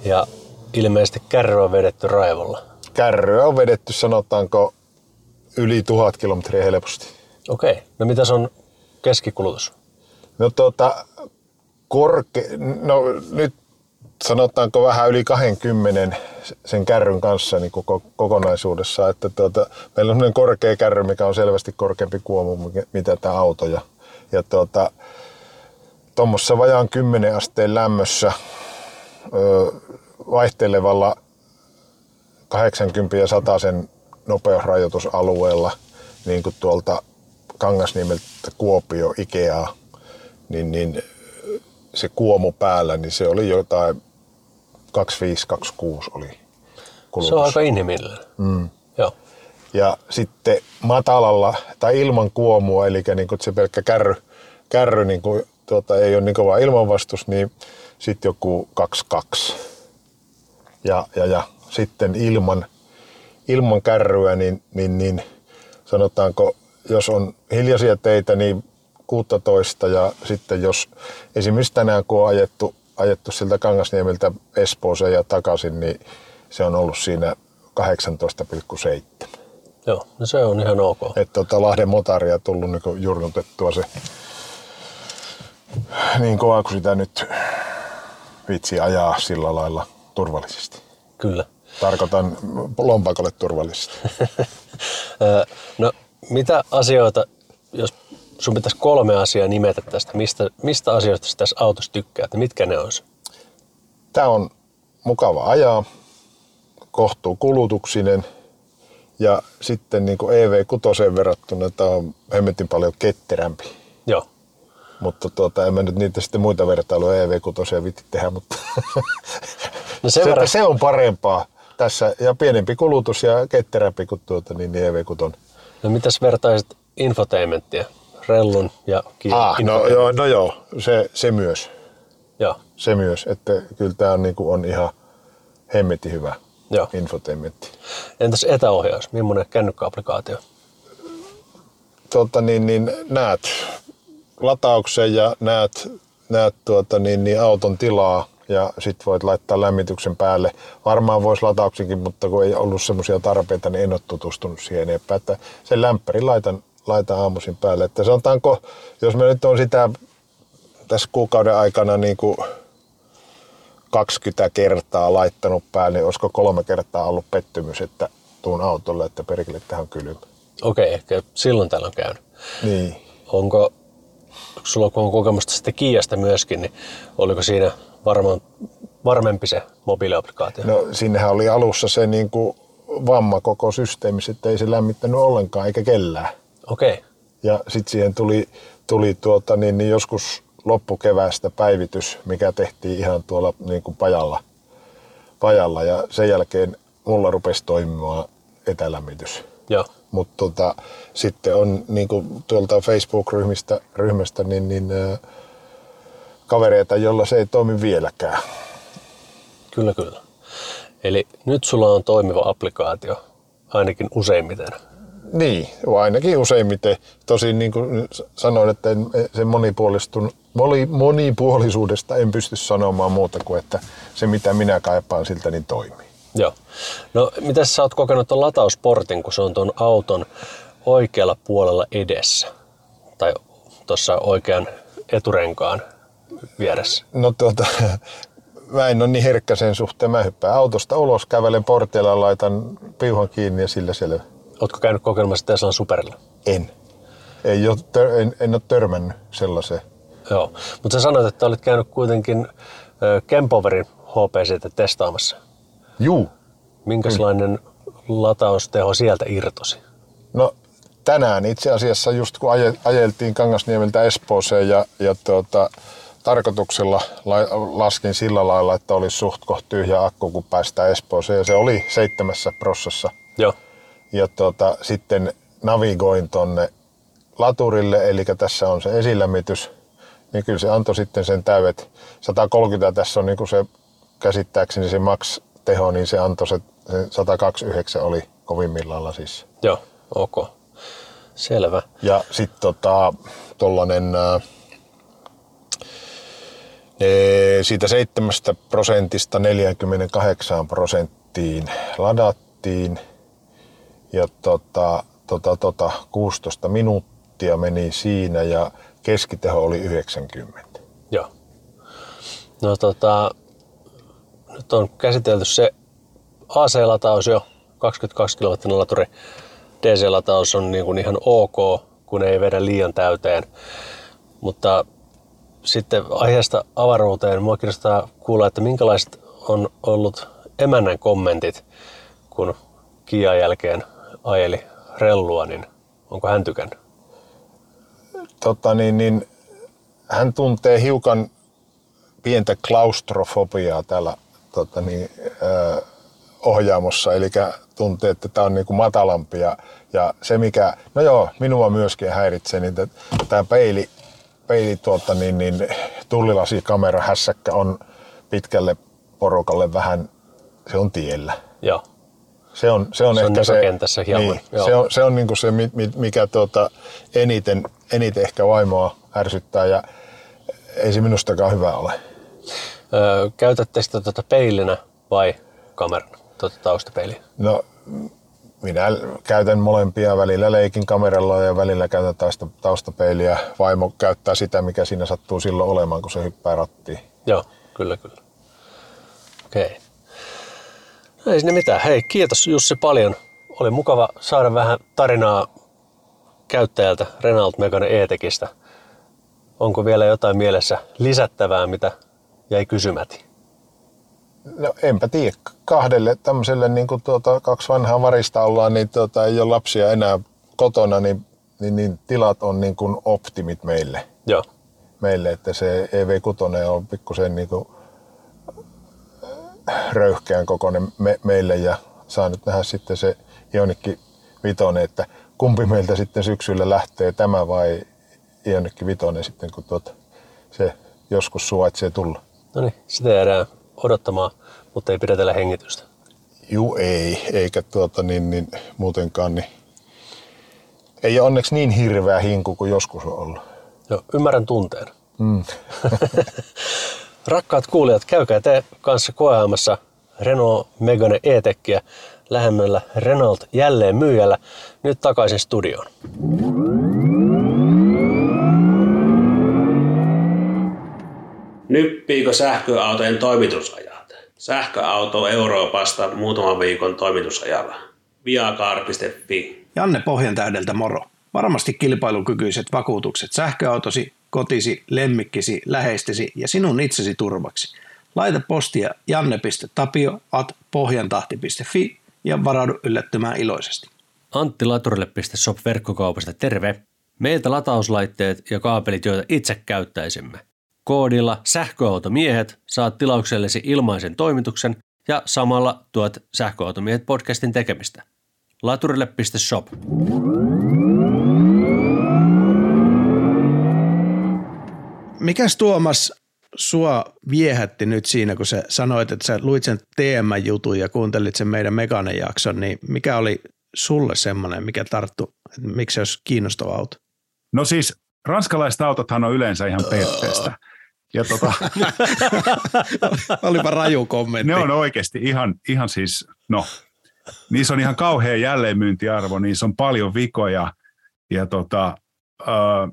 Ja ilmeisesti kärry on vedetty raivolla. Kärry on vedetty, sanotaanko, yli tuhat kilometriä helposti. Okei. Okay. No mitä on keskikulutus? No tuota, korke... No nyt sanotaanko vähän yli 20 sen kärryn kanssa niin koko, kokonaisuudessa. Että tuota, meillä on sellainen korkea kärry, mikä on selvästi korkeampi kuomu, mitä tämä auto. Ja, ja tuota, tuommoissa vajaan 10 asteen lämmössä ö, vaihtelevalla 80 ja 100 sen nopeusrajoitusalueella, niin kuin tuolta Kangasniemeltä Kuopio Ikeaa, niin, niin se kuomu päällä, niin se oli jotain 25-26 oli kulutus. Se on aika inhimillinen. Mm. Joo. Ja sitten matalalla tai ilman kuomua, eli niin kuin se pelkkä kärry, kärry niin kuin, tuota, ei ole niin kova ilmanvastus, niin sitten joku 22. Ja, ja, ja sitten ilman, ilman kärryä, niin, niin, niin sanotaanko, jos on hiljaisia teitä, niin 16 ja sitten jos esimerkiksi tänään kun on ajettu, ajettu siltä Kangasniemeltä Espooseen ja takaisin, niin se on ollut siinä 18,7. Joo, no se on ihan ok. Että tota, Lahden motaria on tullut niin jurnutettua se niin kovaa kuin sitä nyt vitsi ajaa sillä lailla turvallisesti. Kyllä. Tarkoitan lompakolle turvallisesti. no mitä asioita, jos sun pitäisi kolme asiaa nimetä tästä, mistä, mistä asioista tässä autossa tykkää, että mitkä ne olisi? Tämä on mukava ajaa, kohtuu kulutuksinen ja sitten niin kuin EV6 verrattuna tämä on hemmetin paljon ketterämpi. Joo. Mutta tuota, en mä nyt niitä sitten muita vertailuja EV6 vitti tehdä, mutta no se, verran... se, on parempaa tässä ja pienempi kulutus ja ketterämpi kuin tuota, niin, niin EV6. No mitäs vertaisit infotainmenttia? rellun ja ah, no, joo, no joo, se, se myös. Joo. Se myös, että kyllä tämä on, niin on ihan hemmetti hyvä joo. infotainmentti. Entäs etäohjaus, millainen kännykkäapplikaatio? Tota, niin, niin, näet latauksen ja näet, näet tuota, niin, niin auton tilaa ja sitten voit laittaa lämmityksen päälle. Varmaan voisi latauksenkin, mutta kun ei ollut semmoisia tarpeita, niin en ole tutustunut siihen enempää. Että sen lämpärin laitan laita aamuisin päälle. Että sanotaanko, jos me nyt on sitä tässä kuukauden aikana niin kuin 20 kertaa laittanut päälle, niin olisiko kolme kertaa ollut pettymys, että tuun autolle, että perkele tähän kylmä. Okei, ehkä silloin täällä on käynyt. Niin. Onko, sulla kun on kokemusta sitten Kiasta myöskin, niin oliko siinä varmaan varmempi se mobiiliaplikaatio? No sinnehän oli alussa se niin kuin vamma koko systeemi, että ei se lämmittänyt ollenkaan eikä kellään. Okei. Okay. Ja sitten siihen tuli, tuli tuota, niin, niin joskus loppukeväästä päivitys, mikä tehtiin ihan tuolla niin kuin pajalla, pajalla. Ja sen jälkeen mulla rupesi toimimaan etälämmitys. Mutta tota, sitten on niin kuin tuolta Facebook-ryhmästä ryhmästä, niin, niin, äh, kavereita, jolla se ei toimi vieläkään. Kyllä, kyllä. Eli nyt sulla on toimiva applikaatio, ainakin useimmiten. Niin, ainakin useimmiten. Tosin niin kuin sanoin, että en, sen monipuolistun, moni, monipuolisuudesta en pysty sanomaan muuta kuin, että se mitä minä kaipaan siltä, niin toimii. Joo. No, mitä sä oot kokenut tuon latausportin, kun se on tuon auton oikealla puolella edessä? Tai tuossa oikean eturenkaan vieressä? No tuota, mä en ole niin herkkä sen suhteen. Mä hyppään autosta ulos, kävelen portilla, laitan piuhan kiinni ja sillä selvä. Ootko käynyt kokeilemassa Teslan Superilla? En. Ei ole, tör, en, en ole törmännyt sellaiseen. Joo, mutta sä sanoit, että olit käynyt kuitenkin Kempoverin HPC testaamassa. Juu. Minkälainen latausteho sieltä irtosi? No tänään itse asiassa just kun ajeltiin Kangasniemeltä Espooseen ja, ja tuota, tarkoituksella laskin sillä lailla, että oli suht koht tyhjä akku, kun päästään Espooseen. Ja se oli seitsemässä prossassa. Joo. Ja tuota, sitten navigoin tonne laturille, eli tässä on se esilämmitys. Niin kyllä se antoi sitten sen täydet. 130 tässä on niin kuin se käsittääkseni se max-teho, niin se antoi se, se 129 oli kovimmillaan lasissa. Joo, ok. Selvä. Ja sitten tota, tollanen, äh, siitä 7 prosentista 48 prosenttiin ladattiin ja tota, tota, tota, 16 minuuttia meni siinä ja keskiteho oli 90. Joo. No tota, nyt on käsitelty se AC-lataus jo, 22 kW laturi. DC-lataus on niin kuin ihan ok, kun ei vedä liian täyteen. Mutta sitten aiheesta avaruuteen. Mua kiinnostaa kuulla, että minkälaiset on ollut emännän kommentit, kun Kian jälkeen ajeli rellua, niin onko hän tykännyt? Tota niin, niin, hän tuntee hiukan pientä klaustrofobiaa täällä tota niin, ö, ohjaamossa, eli tuntee, että tämä on niin kuin matalampi. Ja, ja se mikä, no joo, minua myöskin häiritsee, niin tämä peili, peili tuota, niin, niin, tullilasikamera hässäkkä on pitkälle porukalle vähän, se on tiellä. Joo. Se on, se on, se ehkä on se, hieman. Niin, se on, se on niin kuin se, mikä tuota, eniten, eniten ehkä vaimoa ärsyttää ja ei se minustakaan hyvä ole. Öö, käytätte sitä tuota peilinä vai kamerana, tuota taustapeiliä? No minä käytän molempia, välillä leikin kameralla ja välillä käytän tausta, taustapeiliä. Vaimo käyttää sitä, mikä siinä sattuu silloin olemaan, kun se hyppää rattiin. Joo, kyllä, kyllä. Okei. Okay. No ei sinne mitään. Hei, kiitos Jussi paljon. Oli mukava saada vähän tarinaa käyttäjältä Renault Megane e-tekistä. Onko vielä jotain mielessä lisättävää, mitä jäi kysymäti? No enpä tiedä. Kahdelle tämmöiselle niin kuin tuota, kaksi vanhaa varista ollaan, niin tuota, ei ole lapsia enää kotona, niin, niin, niin tilat on niin kuin optimit meille. Joo. Meille, että se EV6 on pikkusen niin kuin röyhkeän kokoinen me, meille ja saa nyt nähdä sitten se Ionikki Vitonen, että kumpi meiltä sitten syksyllä lähtee, tämä vai Ionikki Vitonen sitten, kun tuota, se joskus suvaitsee tulla. No niin, sitä jäädään odottamaan, mutta ei pidetellä hengitystä. Juu, ei, eikä tuota niin, niin muutenkaan, niin ei ole onneksi niin hirveä hinku kuin joskus on ollut. Joo, ymmärrän tunteen. Mm. Rakkaat kuulijat, käykää te kanssa koeamassa Renault Megane e lähemmällä Renault jälleen myyjällä. Nyt takaisin studioon. Nyppiikö sähköautojen toimitusajat? Sähköauto Euroopasta muutaman viikon toimitusajalla. Viacar.fi Janne Pohjantähdeltä moro. Varmasti kilpailukykyiset vakuutukset sähköautosi, kotisi, lemmikkisi, läheistesi ja sinun itsesi turvaksi. Laita postia janne.tapio at pohjantahti.fi ja varaudu yllättymään iloisesti. Antti Laturille.shop verkkokaupasta terve. Meiltä latauslaitteet ja kaapelit, joita itse käyttäisimme. Koodilla sähköautomiehet saat tilauksellesi ilmaisen toimituksen ja samalla tuot sähköautomiehet podcastin tekemistä. Laturille.shop. Mikäs Tuomas sua viehätti nyt siinä, kun sä sanoit, että sä luit sen TM-jutun ja kuuntelit sen meidän Meganen jakson, niin mikä oli sulle semmoinen, mikä tarttu, että miksi se olisi kiinnostava auto? No siis ranskalaiset autothan on yleensä ihan perteestä. Ja tota, Olipa raju kommentti. ne on oikeasti ihan, ihan siis, no, niissä on ihan kauhea jälleenmyyntiarvo, niissä on paljon vikoja. Ja tota, äh,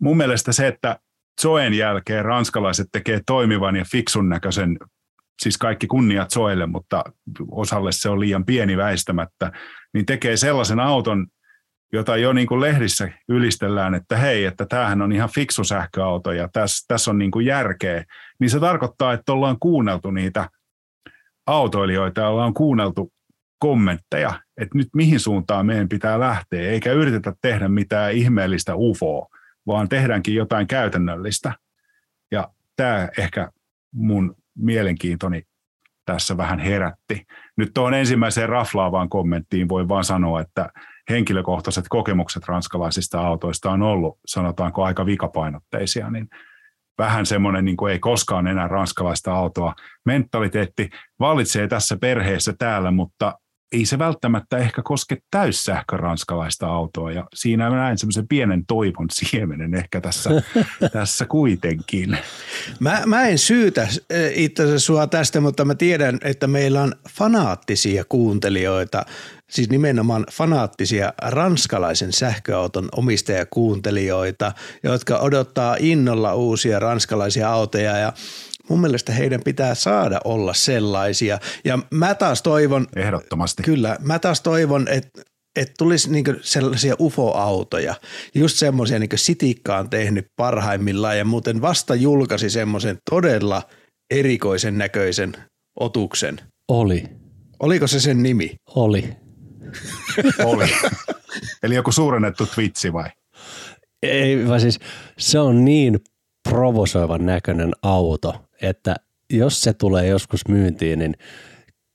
mun mielestä se, että Zoen jälkeen ranskalaiset tekee toimivan ja fiksun näköisen, siis kaikki kunniat Zoelle, mutta osalle se on liian pieni väistämättä, niin tekee sellaisen auton, jota jo niin kuin lehdissä ylistellään, että hei, että tämähän on ihan fiksu sähköauto ja tässä, tässä on niin kuin järkeä, niin se tarkoittaa, että ollaan kuunneltu niitä autoilijoita ja ollaan kuunneltu kommentteja, että nyt mihin suuntaan meidän pitää lähteä, eikä yritetä tehdä mitään ihmeellistä UFOa, vaan tehdäänkin jotain käytännöllistä. Ja tämä ehkä mun mielenkiintoni tässä vähän herätti. Nyt tuohon ensimmäiseen raflaavaan kommenttiin voi vaan sanoa, että henkilökohtaiset kokemukset ranskalaisista autoista on ollut, sanotaanko aika vikapainotteisia, niin vähän semmoinen niin kuin ei koskaan enää ranskalaista autoa. Mentaliteetti vallitsee tässä perheessä täällä, mutta ei se välttämättä ehkä koske täyssähkö ranskalaista autoa. Ja siinä mä näen semmoisen pienen toivon siemenen ehkä tässä, tässä kuitenkin. Mä, mä en syytä eh, itse asiassa sua tästä, mutta mä tiedän, että meillä on fanaattisia kuuntelijoita, siis nimenomaan fanaattisia ranskalaisen sähköauton omistajakuuntelijoita, jotka odottaa innolla uusia ranskalaisia autoja ja mun mielestä heidän pitää saada olla sellaisia. Ja mä taas toivon, Ehdottomasti. Kyllä, mä taas toivon, että että tulisi niinku sellaisia UFO-autoja, just semmoisia, niin kuin Sitikka on tehnyt parhaimmillaan ja muuten vasta julkaisi semmoisen todella erikoisen näköisen otuksen. Oli, Oliko se sen nimi? oli. Oli. Eli joku suurennettu twitsi vai? Ei, vaan siis se on niin provosoivan näköinen auto, että jos se tulee joskus myyntiin, niin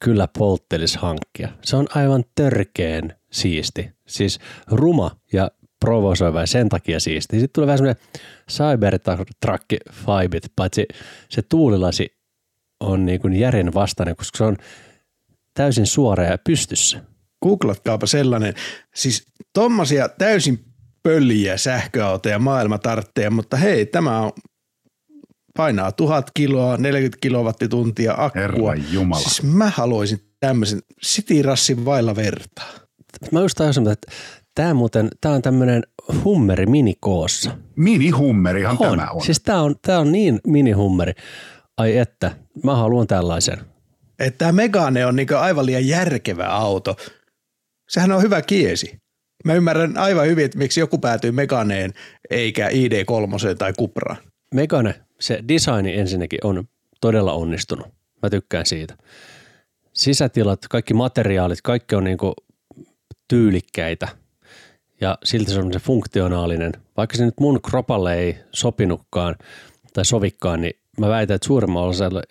kyllä polttelis hankkia. Se on aivan törkeen siisti. Siis ruma ja provosoiva ja sen takia siisti. Sitten tulee vähän semmoinen Cybertruck vibet, paitsi se tuulilasi on niin kuin järjen vastainen, koska se on täysin suora ja pystyssä. Googlatkaapa sellainen. Siis tommosia täysin pöljiä sähköautoja maailma tarvitsee, mutta hei, tämä on painaa tuhat kiloa, 40 kilowattituntia akkua. Jumala. Siis mä haluaisin tämmöisen sitirassin vailla vertaa. Mä just tajusin, että tämä muuten, tämä on tämmöinen hummeri minikoossa. Mini-hummerihan tämä on. Siis tämä on, tää on niin minihummeri. Ai että, mä haluan tällaisen. Että tämä Megane on niinku aivan liian järkevä auto. Sehän on hyvä kiesi. Mä ymmärrän aivan hyvin, että miksi joku päätyy Meganeen eikä ID3 tai Cupraan. Megane, se designi ensinnäkin on todella onnistunut. Mä tykkään siitä. Sisätilat, kaikki materiaalit, kaikki on niinku tyylikkäitä ja silti se on se funktionaalinen. Vaikka se nyt mun kropalle ei sopinutkaan tai sovikkaan, niin mä väitän, että suurimman osalla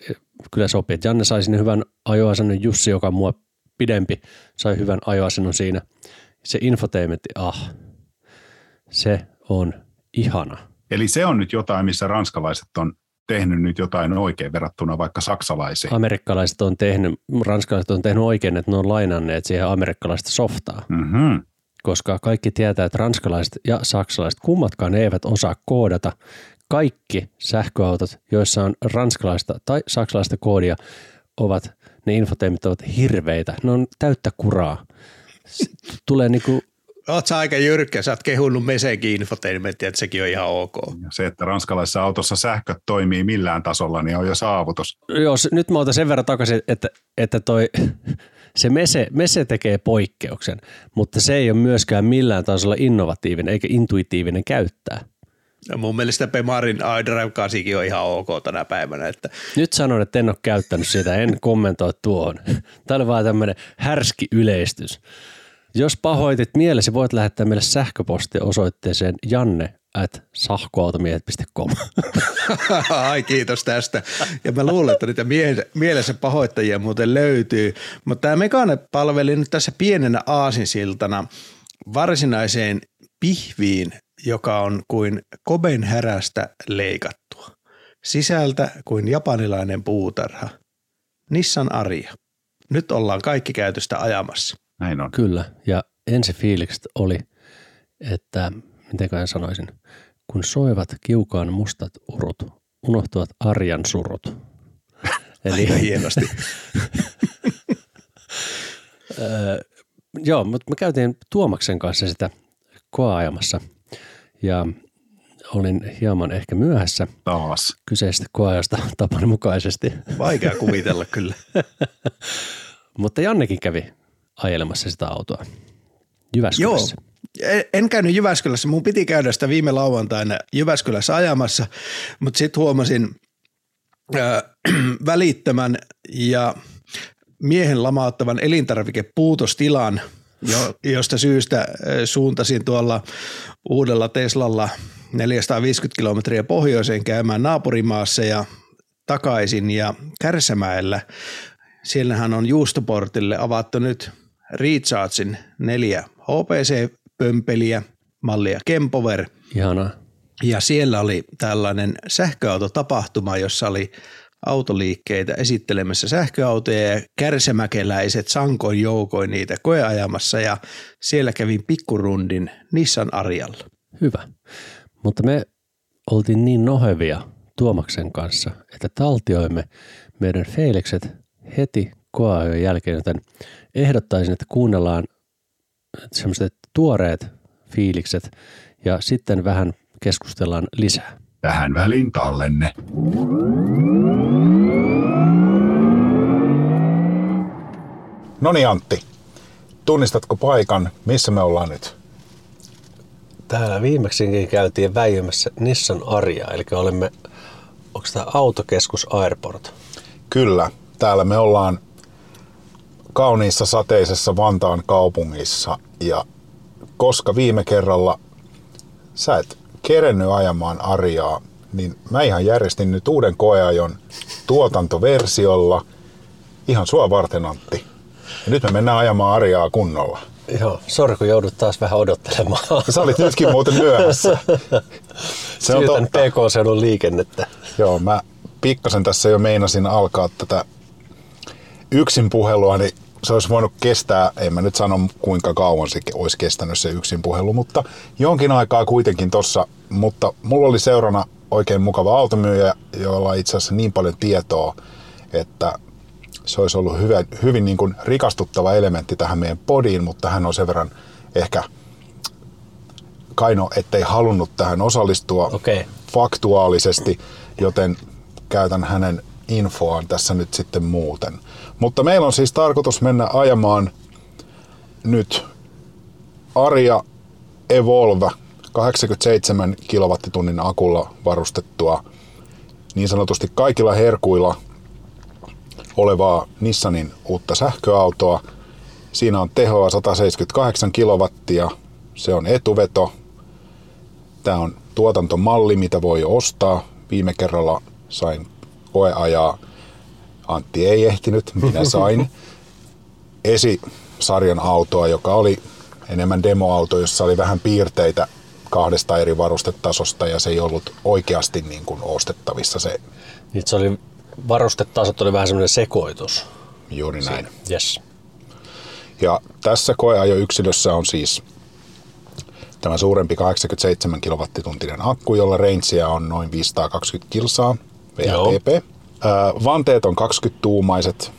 kyllä sopii. Janne sai sinne hyvän ajoasennon, Jussi, joka mua pidempi, sai hyvän ajoasennon siinä. Se infotainmentti, ah, se on ihana. Eli se on nyt jotain, missä ranskalaiset on tehnyt nyt jotain oikein verrattuna vaikka saksalaisiin. Amerikkalaiset on tehnyt, ranskalaiset on tehnyt oikein, että ne on lainanneet siihen amerikkalaista softaa. Mm-hmm. koska kaikki tietää, että ranskalaiset ja saksalaiset kummatkaan eivät osaa koodata. Kaikki sähköautot, joissa on ranskalaista tai saksalaista koodia, ovat, ne infoteemit ovat hirveitä. Ne on täyttä kuraa. Tulee niinku, Oot sä aika jyrkkä, sä oot kehunut Mesekin infotainmentia, että sekin on ihan ok. Ja se, että ranskalaisessa autossa sähköt toimii millään tasolla, niin on jo saavutus. jos nyt mä otan sen verran takaisin, että, että toi, se mese, mese tekee poikkeuksen, mutta se ei ole myöskään millään tasolla innovatiivinen eikä intuitiivinen käyttää. Ja mun mielestä Pemarin iDrive 8 on ihan ok tänä päivänä. Että Nyt sanon, että en ole käyttänyt sitä, en kommentoi tuohon. Tämä oli vaan tämmöinen härski yleistys. Jos pahoitit mielesi, voit lähettää meille sähköpostia osoitteeseen janne at sahkoautomiehet.com. Ai kiitos tästä. Ja mä luulen, että niitä mie- mielessä pahoittajia muuten löytyy. Mutta tämä Megane palveli nyt tässä pienenä aasinsiltana varsinaiseen pihviin, joka on kuin koben härästä leikattua. Sisältä kuin japanilainen puutarha. Nissan Aria. Nyt ollaan kaikki käytöstä ajamassa. Näin on. Kyllä, ja ensi fiilikset oli, että miten sanoisin, kun soivat kiukaan mustat urut, unohtuvat arjan surut. Eli Aika hienosti. joo, mutta me käytiin Tuomaksen kanssa sitä koeajamassa ja olin hieman ehkä myöhässä Taas. kyseistä koeajasta tapan mukaisesti. Vaikea kuvitella kyllä. Mutta Jannekin kävi ajelemassa sitä autoa Jyväskylässä. Joo, en käynyt Jyväskylässä. Mun piti käydä sitä viime lauantaina Jyväskylässä ajamassa, mutta sitten huomasin äh, välittömän ja miehen lamauttavan elintarvikepuutostilan, jo, josta syystä suuntasin tuolla uudella Teslalla 450 kilometriä pohjoiseen käymään naapurimaassa ja takaisin ja Kärsämäellä. Siellähän on juustoportille avattu nyt Rechargein neljä HPC-pömpeliä, mallia Kempover. Ihanaa. Ja siellä oli tällainen sähköautotapahtuma, jossa oli autoliikkeitä esittelemässä sähköautoja ja kärsämäkeläiset sankoin joukoin niitä koeajamassa ja siellä kävin pikkurundin Nissan Arialla. Hyvä, mutta me oltiin niin nohevia Tuomaksen kanssa, että taltioimme meidän feilikset heti koeajon jälkeen, joten ehdottaisin, että kuunnellaan semmoiset tuoreet fiilikset ja sitten vähän keskustellaan lisää. Tähän väliin tallenne. No niin Antti, tunnistatko paikan, missä me ollaan nyt? Täällä viimeksi käytiin väijymässä Nissan Aria, eli olemme, onko tämä autokeskus Airport? Kyllä, täällä me ollaan kauniissa sateisessa Vantaan kaupungissa ja koska viime kerralla sä et kerennyt ajamaan Ariaa, niin mä ihan järjestin nyt uuden koeajon tuotantoversiolla ihan sua varten Antti. Ja nyt me mennään ajamaan Ariaa kunnolla. Joo, sori kun joudut taas vähän odottelemaan. Sä olit nytkin muuten myöhässä. Se on totta. PK-seudun liikennettä. Joo, mä pikkasen tässä jo meinasin alkaa tätä yksin puhelua, niin se olisi voinut kestää, en mä nyt sano kuinka kauan se olisi kestänyt se yksin puhelu, mutta jonkin aikaa kuitenkin tossa, mutta mulla oli seurana oikein mukava automyyjä, jolla itse asiassa niin paljon tietoa, että se olisi ollut hyvä, hyvin niin kuin rikastuttava elementti tähän meidän podiin, mutta hän on sen verran ehkä Kaino, ettei halunnut tähän osallistua okay. faktuaalisesti, joten käytän hänen infoaan tässä nyt sitten muuten. Mutta meillä on siis tarkoitus mennä ajamaan nyt Aria Evolve 87 kilowattitunnin akulla varustettua niin sanotusti kaikilla herkuilla olevaa Nissanin uutta sähköautoa. Siinä on tehoa 178 kilowattia. Se on etuveto. Tämä on tuotantomalli, mitä voi ostaa. Viime kerralla sain koeajaa Antti ei ehtinyt, minä sain esisarjan autoa, joka oli enemmän demoauto, jossa oli vähän piirteitä kahdesta eri varustetasosta ja se ei ollut oikeasti niin kuin ostettavissa se. Niin se oli, varustetasot oli vähän semmoinen sekoitus. Juuri näin. Yes. Ja tässä koeajoyksilössä on siis tämä suurempi 87 kilowattituntinen akku, jolla rangea on noin 520 kilsaa VLTP. Joo. Vanteet on 20-tuumaiset.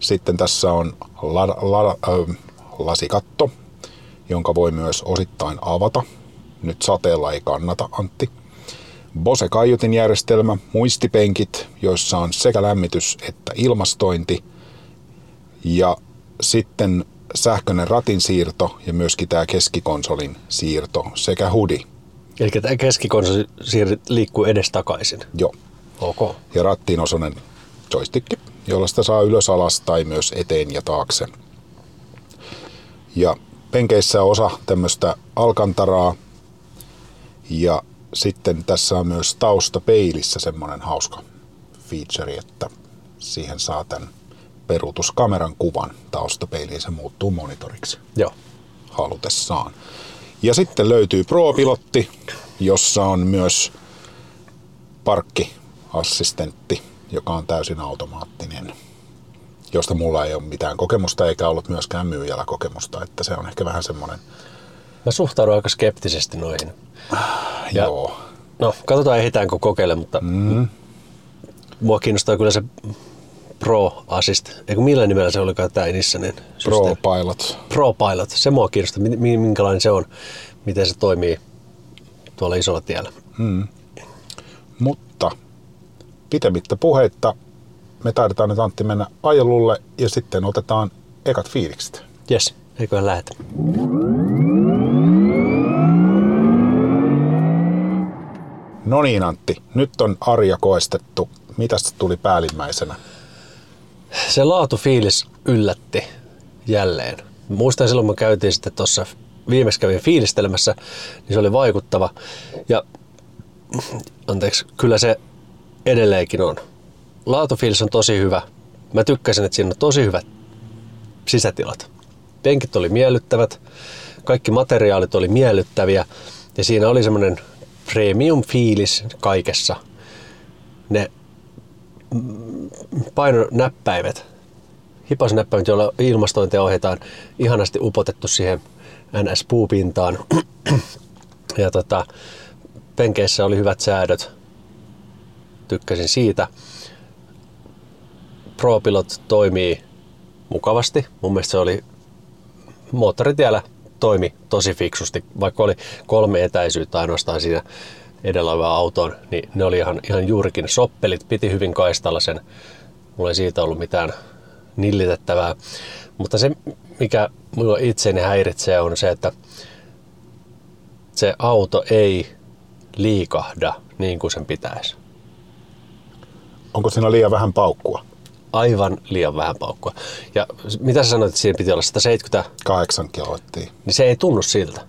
Sitten tässä on la, la, äh, lasikatto, jonka voi myös osittain avata. Nyt sateella ei kannata, Antti. Bose kaiutin järjestelmä, muistipenkit, joissa on sekä lämmitys että ilmastointi. Ja sitten sähköinen ratin siirto ja myöskin tämä keskikonsolin siirto sekä hudi. Eli tämä keskikonsoli liikkuu edestakaisin. Joo. Okay. Ja rattiin osonen joystick, jolla sitä saa ylös alas tai myös eteen ja taakse. Ja penkeissä on osa tämmöistä alkantaraa ja sitten tässä on myös tausta peilissä semmoinen hauska feature, että siihen saa tämän peruutuskameran kuvan taustapeiliin, se muuttuu monitoriksi. Joo. Halutessaan. Ja sitten löytyy Pro-pilotti, jossa on myös parkkiassistentti, joka on täysin automaattinen, josta mulla ei ole mitään kokemusta eikä ollut myöskään myyjällä kokemusta, että se on ehkä vähän semmoinen, Mä suhtaudun aika skeptisesti noihin. Ja- joo, No, katsotaan ehditäänkö kokeile, mutta mm. mua kiinnostaa kyllä se Pro Assist. Eikö millä nimellä se olikaan tämä Nissanin Pro systeemi? Pilot. Pro Pilot. Se mua kiinnostaa, mi- mi- minkälainen se on, miten se toimii tuolla isolla tiellä. Mutta pitemmittä puheitta me taidetaan nyt Antti mennä ajelulle ja sitten otetaan ekat fiilikset. Jes, eiköhän lähetä. No niin Antti, nyt on Arja koestettu. Mitäs tuli päällimmäisenä? Se laatufiilis yllätti jälleen. Muistan silloin, kun käytiin sitten tuossa viimeksi kävin fiilistelemässä, niin se oli vaikuttava. Ja anteeksi, kyllä se edelleenkin on. Laatufiilis on tosi hyvä. Mä tykkäsin, että siinä on tosi hyvät sisätilat. Penkit oli miellyttävät, kaikki materiaalit oli miellyttäviä ja siinä oli semmoinen premium fiilis kaikessa. Ne painonäppäimet, hipasnäppäimet, joilla ilmastointia ohjataan, ihanasti upotettu siihen NS-puupintaan. Ja tota, penkeissä oli hyvät säädöt. Tykkäsin siitä. ProPilot toimii mukavasti. Mun mielestä se oli moottoritiellä toimi tosi fiksusti, vaikka oli kolme etäisyyttä ainoastaan siinä edellä olevaan autoon, niin ne oli ihan, ihan juurikin soppelit, piti hyvin kaistalla sen. Mulla ei siitä ollut mitään nillitettävää. Mutta se, mikä minua itseäni häiritsee, on se, että se auto ei liikahda niin kuin sen pitäisi. Onko siinä liian vähän paukkua? Aivan liian vähän paukkua. Ja mitä sä sanoit, että siinä piti olla 170, 8 kilowattia. niin se ei tunnu siltä.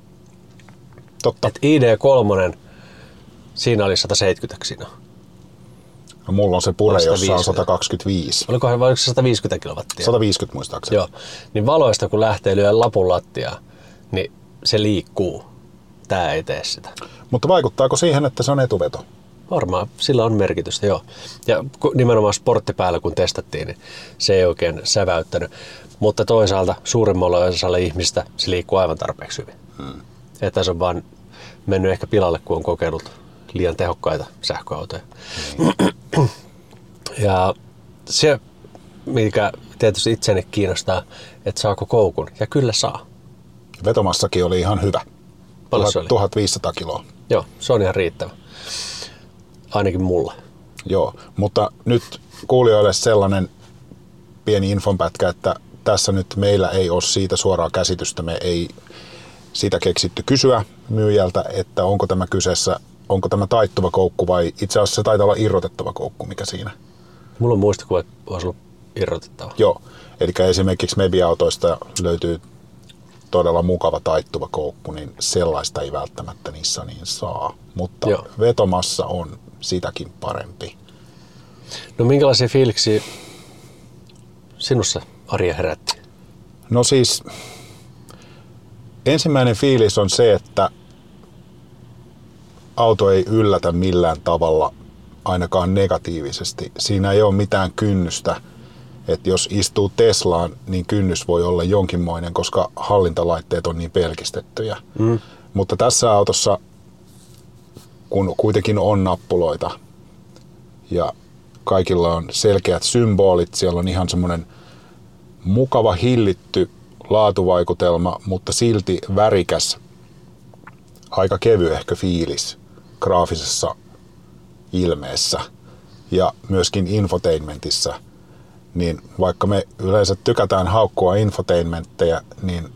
Totta. Et ID3, siinä oli 170 siinä. No, mulla on se pure, jossa on 150. 125. Olikohan vai oliko se 150 kilowattia? 150 muistaakseni. Joo. Niin valoista kun lähtee lyö lapun lattiaa, niin se liikkuu. Tää ei tee sitä. Mutta vaikuttaako siihen, että se on etuveto? Varmaan sillä on merkitystä, joo. Ja nimenomaan sporttipäällä kun testattiin, niin se ei oikein säväyttänyt. Mutta toisaalta suurimmalla osalla ihmistä se liikkuu aivan tarpeeksi hyvin. Hmm. Että se on vaan mennyt ehkä pilalle, kun on kokeillut liian tehokkaita sähköautoja. Hmm. ja se, mikä tietysti itseni kiinnostaa, että saako koukun. Ja kyllä saa. Vetomassakin oli ihan hyvä. Paljon se oli? 1500 kiloa. Joo, se on ihan riittävä. Ainakin mulle. Joo, mutta nyt kuulijoille sellainen pieni infonpätkä, että tässä nyt meillä ei ole siitä suoraa käsitystä. Me ei sitä keksitty kysyä myyjältä, että onko tämä kyseessä, onko tämä taittuva koukku vai itse asiassa se taitaa olla irrotettava koukku, mikä siinä. Mulla on muistikuva, että olisi ollut irrotettava. Joo, eli esimerkiksi Mebi-autoista löytyy todella mukava taittuva koukku, niin sellaista ei välttämättä niissä niin saa. Mutta Joo. vetomassa on sitäkin parempi. No minkälaisia fiiliksiä sinussa Arja herätti? No siis ensimmäinen fiilis on se, että auto ei yllätä millään tavalla, ainakaan negatiivisesti. Siinä ei ole mitään kynnystä, että jos istuu Teslaan, niin kynnys voi olla jonkinmoinen, koska hallintalaitteet on niin pelkistettyjä. Mm. Mutta tässä autossa, kun kuitenkin on nappuloita ja kaikilla on selkeät symbolit, siellä on ihan semmoinen mukava hillitty laatuvaikutelma, mutta silti värikäs, aika kevyehkö fiilis graafisessa ilmeessä ja myöskin infotainmentissa. Niin vaikka me yleensä tykätään haukkua infotainmentteja, niin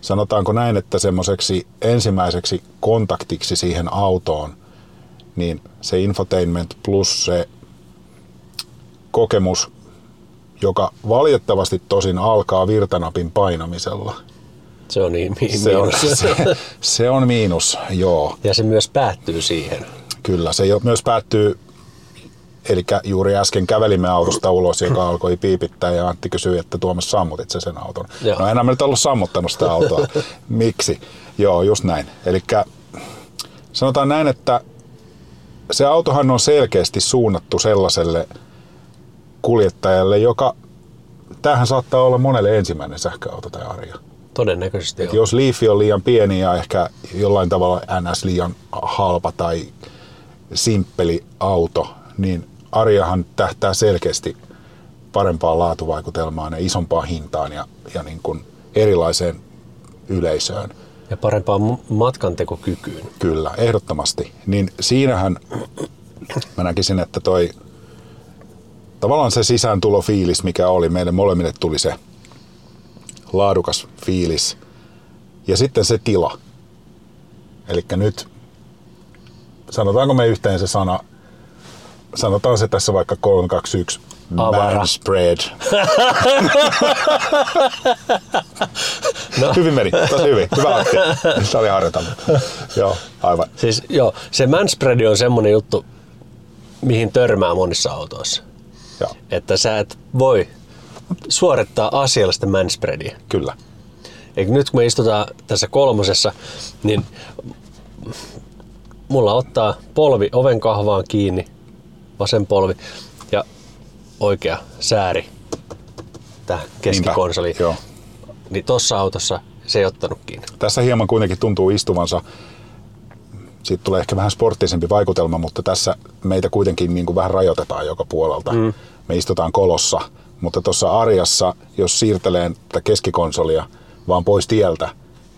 sanotaanko näin, että semmoiseksi ensimmäiseksi kontaktiksi siihen autoon, niin se infotainment plus se kokemus joka valitettavasti tosin alkaa virtanapin painamisella. Se on niin, niin Se on, miinus. se, se on miinus, joo. Ja se myös päättyy siihen. Kyllä, se myös päättyy, eli juuri äsken kävelimme autosta ulos, joka alkoi piipittää ja Antti kysyi, että Tuomas sammutit sen auton. Joo. No enää mä nyt ollut sammuttanut sitä autoa. Miksi? Joo, just näin. Eli sanotaan näin, että se autohan on selkeästi suunnattu sellaiselle kuljettajalle, joka, tämähän saattaa olla monelle ensimmäinen sähköauto tai arja. Todennäköisesti Et jos Leafi on liian pieni ja ehkä jollain tavalla NS liian halpa tai simppeli auto, niin Arjahan tähtää selkeästi parempaan laatuvaikutelmaan ja isompaan hintaan ja, ja niin kuin erilaiseen yleisöön. Ja parempaan matkantekokykyyn. Kyllä, ehdottomasti. Niin siinähän mä näkisin, että toi tavallaan se sisääntulofiilis, mikä oli, meille molemmille tuli se laadukas fiilis. Ja sitten se tila. Eli nyt, sanotaanko me yhteen se sana, sanotaan se tässä vaikka 3, 2, 1, Avara. man spread. No. Hyvin meni, tosi hyvin. Hyvä Antti. Se oli harjoiteltu. Joo, aivan. Siis joo, se manspread on semmonen juttu, mihin törmää monissa autoissa. Joo, Että sä et voi suorittaa asiallista manspreadia. kyllä. Eikä nyt kun me istutaan tässä kolmosessa, niin mulla ottaa polvi oven kahvaan kiinni, vasen polvi ja oikea sääri tähän keskikonsoliin. Joo. Niin tossa autossa se ei ottanut kiinni. Tässä hieman kuitenkin tuntuu istuvansa, siitä tulee ehkä vähän sporttisempi vaikutelma, mutta tässä meitä kuitenkin niin kuin vähän rajoitetaan joka puolelta. Mm. Me istutaan kolossa, mutta tuossa arjassa, jos siirtelee tätä keskikonsolia vaan pois tieltä,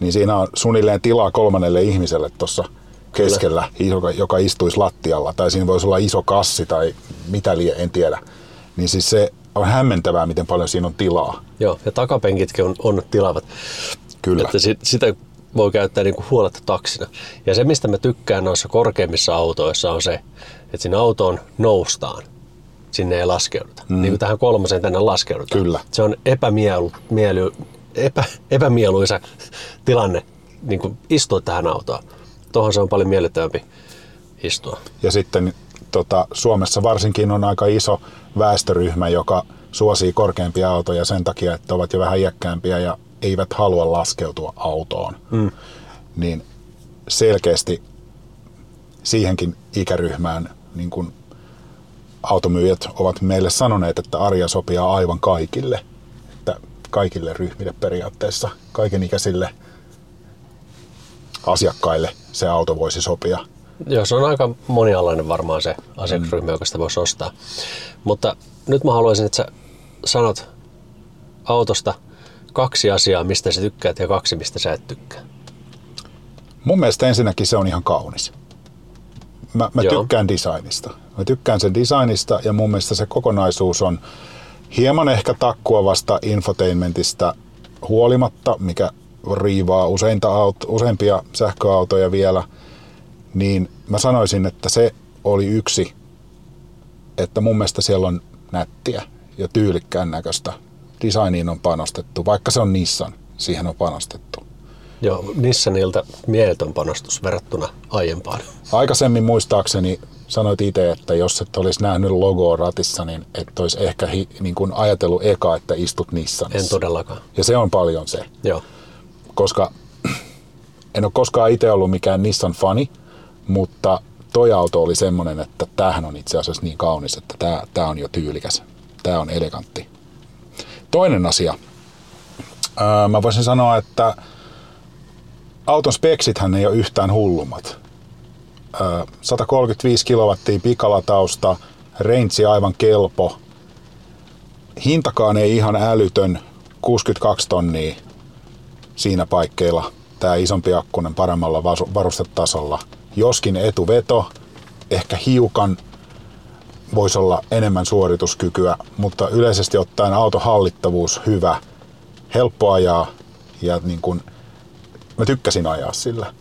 niin siinä on suunnilleen tilaa kolmannelle ihmiselle tuossa keskellä, joka, joka istuisi lattialla. Tai siinä voisi olla iso kassi tai mitä lie, en tiedä. Niin siis se on hämmentävää, miten paljon siinä on tilaa. Joo, ja takapenkitkin on, on tilavat. Kyllä. Että sit, sitä voi käyttää niinku huoletta taksina. Ja se, mistä mä tykkään noissa korkeimmissa autoissa, on se, että sinne autoon noustaan. Sinne ei laskeuduta. Mm. Niin kuin tähän kolmoseen tänne laskeudutaan. Kyllä. Se on epämielu, miely, epä, epämieluisa tilanne niin kuin istua tähän autoon. Tuohon se on paljon miellyttävämpi istua. Ja sitten tota, Suomessa varsinkin on aika iso väestöryhmä, joka suosii korkeampia autoja sen takia, että ovat jo vähän iäkkäämpiä ja eivät halua laskeutua autoon. Mm. Niin selkeästi siihenkin ikäryhmään niin kun automyyjät ovat meille sanoneet, että arja sopii aivan kaikille. Että kaikille ryhmille periaatteessa, kaikenikäisille asiakkaille se auto voisi sopia. Joo, se on aika monialainen varmaan se asiakasryhmä, joka sitä voisi ostaa. Mutta nyt mä haluaisin, että sä sanot autosta kaksi asiaa, mistä sä tykkäät ja kaksi, mistä sä et tykkää. Mun mielestä ensinnäkin se on ihan kaunis. Mä, mä Joo. tykkään designista. Mä tykkään sen designista ja mun mielestä se kokonaisuus on hieman ehkä takkuavasta infotainmentista huolimatta, mikä riivaa useinta aut- useimpia sähköautoja vielä, niin mä sanoisin, että se oli yksi, että mun mielestä siellä on nättiä ja tyylikkään näköistä. Designiin on panostettu, vaikka se on Nissan, siihen on panostettu. Joo, Nissanilta mieletön panostus verrattuna aiempaan. Aikaisemmin muistaakseni sanoit itse, että jos et olisi nähnyt logoa ratissa, niin et olisi ehkä hi, niin kuin ajatellut eka, että istut Nissanissa. En todellakaan. Ja se on paljon se, Joo, koska en ole koskaan itse ollut mikään Nissan-fani, mutta toi auto oli semmoinen, että tämähän on itse asiassa niin kaunis, että tämä, tämä on jo tyylikäs. Tämä on elegantti. Toinen asia. Ää, mä voisin sanoa, että auton speksithän ei ole yhtään hullummat. Ää, 135 kilowattia pikalatausta, range aivan kelpo. Hintakaan ei ihan älytön, 62 tonnia siinä paikkeilla. Tämä isompi akkunen paremmalla varustetasolla. Joskin etuveto, ehkä hiukan voisi olla enemmän suorituskykyä, mutta yleisesti ottaen autohallittavuus hyvä, helppo ajaa ja niin kuin, mä tykkäsin ajaa sillä.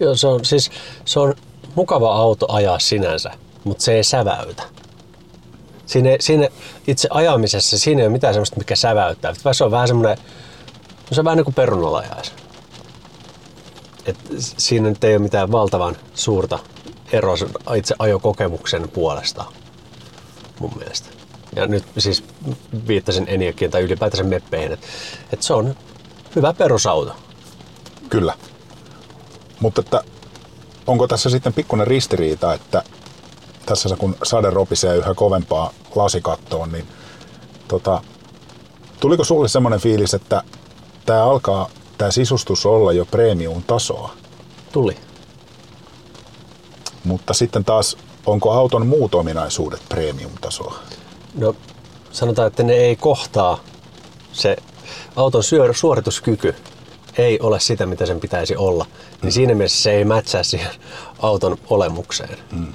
Joo se, on, siis, se on mukava auto ajaa sinänsä, mutta se ei säväytä. Siinä, siinä itse ajamisessa siinä ei ole mitään sellaista, mikä säväyttää. Se on vähän semmoinen, no se on vähän niin kuin perunalla ajaisi. Et siinä nyt ei ole mitään valtavan suurta eroa itse ajokokemuksen puolesta mun mielestä. Ja nyt siis viittasin Eniakin tai ylipäätänsä meppeihin, että et se on hyvä perusauto. Kyllä. Mutta että onko tässä sitten pikkuinen ristiriita, että tässä kun sade ropisee yhä kovempaa lasikattoon, niin tota, tuliko sulle semmoinen fiilis, että tämä alkaa tämä sisustus olla jo premium tasoa, Tuli. mutta sitten taas onko auton muut ominaisuudet premium tasoa? No sanotaan, että ne ei kohtaa se auton suorituskyky ei ole sitä, mitä sen pitäisi olla. Niin siinä mielessä se ei mätsää siihen auton olemukseen. Mm.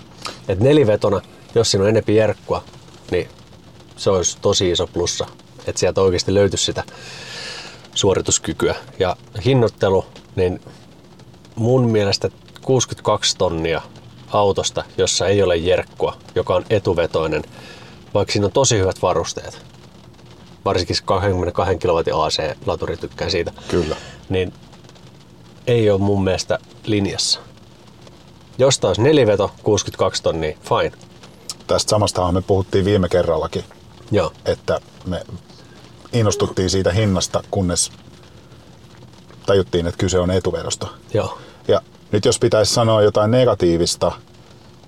Et nelivetona, jos siinä on enempi jerkkua, niin se olisi tosi iso plussa. Että sieltä oikeasti löytyisi sitä suorituskykyä. Ja hinnoittelu, niin mun mielestä 62 tonnia autosta, jossa ei ole jerkkua, joka on etuvetoinen, vaikka siinä on tosi hyvät varusteet, varsinkin se 22 kilowatin AC-laturi tykkään siitä, Kyllä. niin ei ole mun mielestä linjassa. Jos taas neliveto, 62 tonnia, fine. Tästä samastahan me puhuttiin viime kerrallakin, Joo, että me innostuttiin siitä hinnasta, kunnes tajuttiin, että kyse on etuvedosta. joo. Ja nyt jos pitäisi sanoa jotain negatiivista,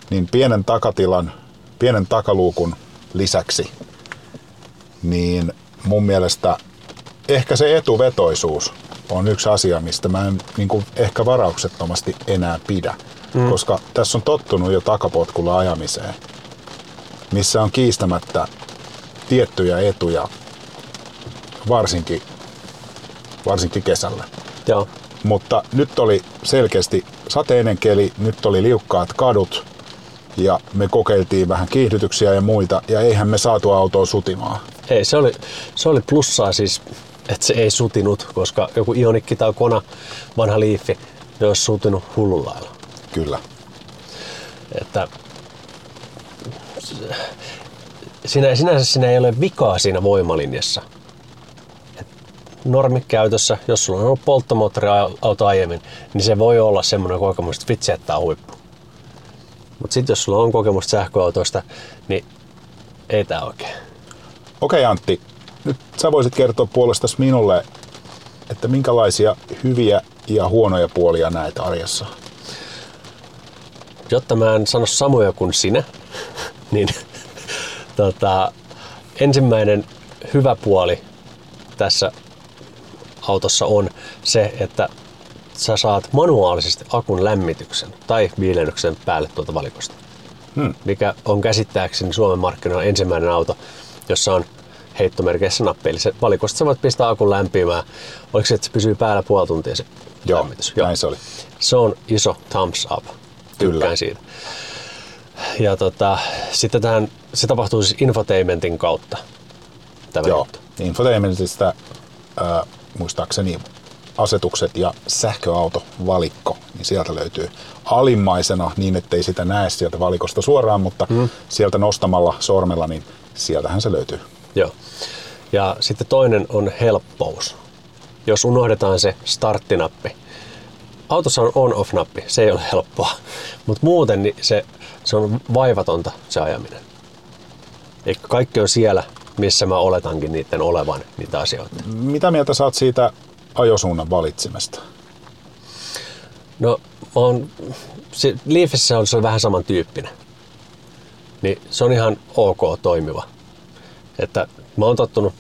niin pienen takatilan, pienen takaluukun lisäksi, niin mun mielestä ehkä se etuvetoisuus on yksi asia, mistä mä en niin kuin ehkä varauksettomasti enää pidä. Mm. Koska tässä on tottunut jo takapotkulla ajamiseen, missä on kiistämättä tiettyjä etuja, varsinkin, varsinkin kesällä. Joo, Mutta nyt oli selkeästi sateinen keli, nyt oli liukkaat kadut ja me kokeiltiin vähän kiihdytyksiä ja muita ja eihän me saatu autoa sutimaan. ei, se oli, se oli plussaa siis, että se ei sutinut, koska joku Ionikki tai Kona, vanha Leafi, ne olisi sutinut hullun lailla. Kyllä. Että siinä, sinänsä siinä ei ole vikaa siinä voimalinjassa. Normikäytössä, jos sulla on ollut polttomoottoriauto aiemmin, niin se voi olla semmoinen kokemus, että vitsi, että on huippu. Mutta sitten jos sulla on kokemusta sähköautoista, niin ei tää oikein. Okei Antti, nyt sä voisit kertoa puolestasi minulle, että minkälaisia hyviä ja huonoja puolia näet arjessa. Jotta mä en sano samoja kuin sinä, niin tota, ensimmäinen hyvä puoli tässä autossa on se, että sä saat manuaalisesti akun lämmityksen tai viilennyksen päälle tuolta valikosta. Hmm. Mikä on käsittääkseni Suomen markkinoilla ensimmäinen auto, jossa on heittomerkeissä nappi. Eli se valikosta sä voit pistää akun lämpimään. Oliko se, että se pysyy päällä puoli tuntia se Joo, lämmitys? näin se oli. Se on iso thumbs up. Tykkään Kyllä. siitä. Ja tota, sitten tähän, se tapahtuu siis infotainmentin kautta. Tämä Joo, juttu. infotainmentista äh, muistaakseni asetukset ja sähköautovalikko, niin sieltä löytyy alimmaisena niin, ettei sitä näe sieltä valikosta suoraan, mutta mm. sieltä nostamalla sormella, niin sieltähän se löytyy. Joo. Ja sitten toinen on helppous. Jos unohdetaan se starttinappi. Autossa on on-off-nappi, se ei ole helppoa. Mutta muuten niin se, se on vaivatonta se ajaminen. Eli kaikki on siellä, missä mä oletankin niiden olevan niitä asioita. Mitä mieltä saat siitä ajosuunnan valitsemesta? No, mä oon, se, Leafissä on se vähän samantyyppinen. Niin se on ihan ok toimiva. Että mä oon tottunut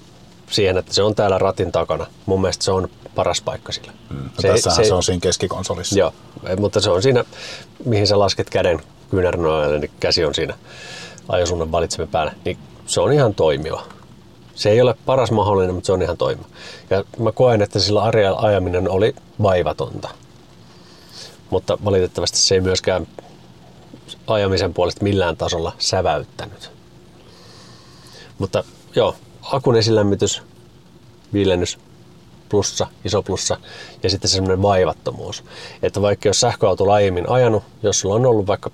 siihen, että se on täällä ratin takana. Mun mielestä se on paras paikka sille. Mm. Se, tässähän se, se on siinä keskikonsolissa. Joo, mutta se on siinä, mihin sä lasket käden kyynärnoille, niin käsi on siinä ajosuunnan valitsemen päällä. Niin se on ihan toimiva. Se ei ole paras mahdollinen, mutta se on ihan toimiva. Ja mä koen, että sillä arjella ajaminen oli vaivatonta. Mutta valitettavasti se ei myöskään ajamisen puolesta millään tasolla säväyttänyt. Mutta joo, akun esilämmitys, viilennys, plussa, iso plussa ja sitten semmoinen vaivattomuus. Että vaikka jos sähköauto aiemmin ajanut, jos sulla on ollut vaikka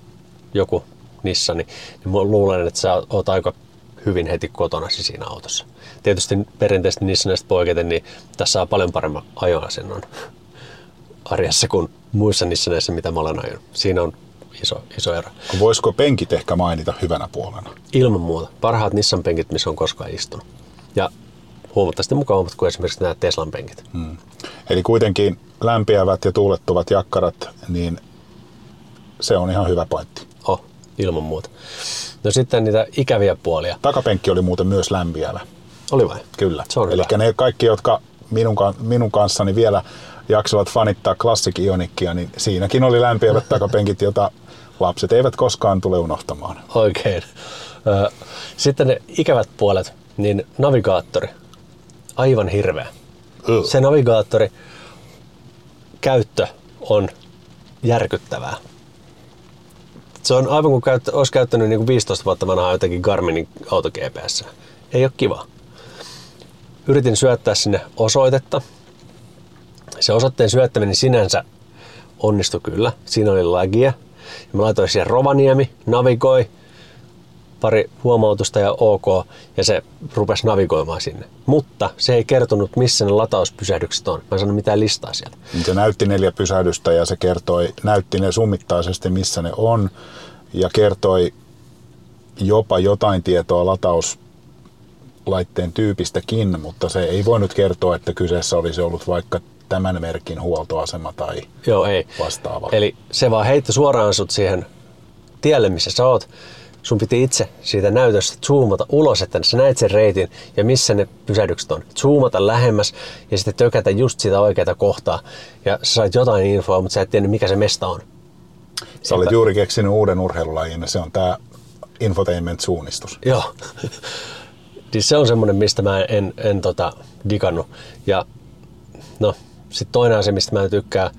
joku Nissani, niin mä luulen, että sä oot aika hyvin heti kotona siinä autossa. Tietysti perinteisesti Nissanista poiketen, niin tässä on paljon paremman ajoasennon arjessa kuin muissa Nissaneissa, mitä mä olen ajanut. Siinä on iso, iso ero. Voisiko penkit ehkä mainita hyvänä puolena? Ilman muuta. Parhaat Nissan penkit, missä on koskaan istunut. Ja huomattavasti mukavammat kuin esimerkiksi nämä Teslan penkit. Hmm. Eli kuitenkin lämpiävät ja tuulettuvat jakkarat, niin se on ihan hyvä pointti. Oh. ilman muuta. No sitten niitä ikäviä puolia. Takapenkki oli muuten myös lämpiävä. Oli vai? Kyllä. Eli ne kaikki, jotka minun, minun kanssani vielä jaksavat fanittaa Classic Ionikkia, niin siinäkin oli lämpiävät takapenkit, jota lapset eivät koskaan tule unohtamaan. Oikein. Sitten ne ikävät puolet, niin navigaattori. Aivan hirveä. Se navigaattori käyttö on järkyttävää. Se on aivan kuin käyttö, olisi käyttänyt niin kuin 15 vuotta vanhaa jotenkin Garminin auto GPS. Ei ole kiva. Yritin syöttää sinne osoitetta. Se osoitteen syöttäminen sinänsä onnistui kyllä. Siinä oli lagia. Ja mä laitoin siihen Rovaniemi, navigoi, pari huomautusta ja ok, ja se rupesi navigoimaan sinne. Mutta se ei kertonut, missä ne latauspysähdykset on. Mä en saanut mitään listaa sieltä. Niin Se näytti neljä pysähdystä ja se kertoi, näytti ne summittaisesti, missä ne on ja kertoi jopa jotain tietoa latauslaitteen tyypistäkin, mutta se ei voinut kertoa, että kyseessä olisi ollut vaikka tämän merkin huoltoasema tai Joo, ei. vastaava. Eli se vaan heitti suoraan sut siihen tielle, missä sä oot. Sun piti itse siitä näytöstä zoomata ulos, että sä näet sen reitin ja missä ne pysähdykset on. Zoomata lähemmäs ja sitten tökätä just sitä oikeaa kohtaa. Ja sä sait jotain infoa, mutta sä et tiennyt mikä se mesta on. Sä olit juuri keksinyt uuden urheilulajin ja se on tämä infotainment-suunnistus. Joo. niin se on semmoinen, mistä mä en, en tota, digannut. Ja no, sitten toinen asia, mistä mä en tykkää,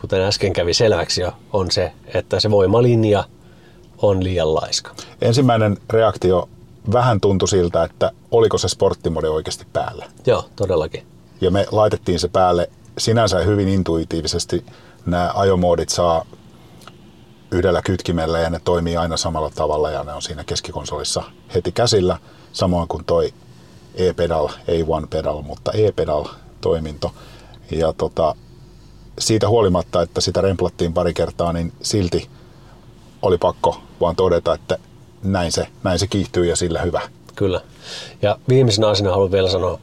kuten äsken kävi selväksi jo, on se, että se voimalinja on liian laiska. Ensimmäinen reaktio vähän tuntui siltä, että oliko se sporttimode oikeasti päällä. Joo, todellakin. Ja me laitettiin se päälle sinänsä hyvin intuitiivisesti. Nämä ajomoodit saa yhdellä kytkimellä ja ne toimii aina samalla tavalla ja ne on siinä keskikonsolissa heti käsillä. Samoin kuin toi e-pedal, ei one pedal, mutta e-pedal toiminto. Ja tota, siitä huolimatta, että sitä remplattiin pari kertaa, niin silti oli pakko vaan todeta, että näin se, näin se kiihtyy ja sillä hyvä. Kyllä. Ja viimeisenä asiana haluan vielä sanoa,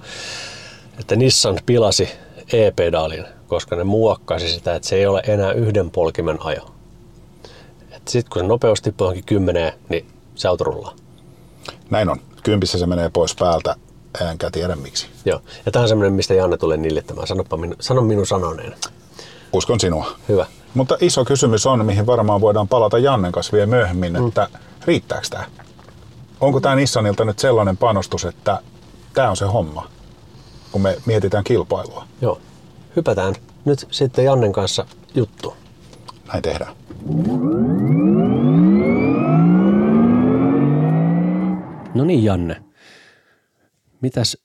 että Nissan pilasi e-pedaalin, koska ne muokkasi sitä, että se ei ole enää yhden polkimen ajo. Sitten kun se nopeus tippuu johonkin kymmeneen, niin se auto rullaa. Näin on. Kympissä se menee pois päältä, enkä tiedä miksi. Joo. Ja tämä on semmoinen, mistä Janne tulee nillittämään. Sanoppa minu, sano minun sanoneen. Uskon sinua. Hyvä. Mutta iso kysymys on, mihin varmaan voidaan palata Jannen kanssa vielä myöhemmin, Mm. että riittääkö tämä? Onko tämä Nissanilta nyt sellainen panostus, että tämä on se homma, kun me mietitään kilpailua? Joo. Hypätään nyt sitten Jannen kanssa juttu. Näin tehdään. No niin Janne, mitäs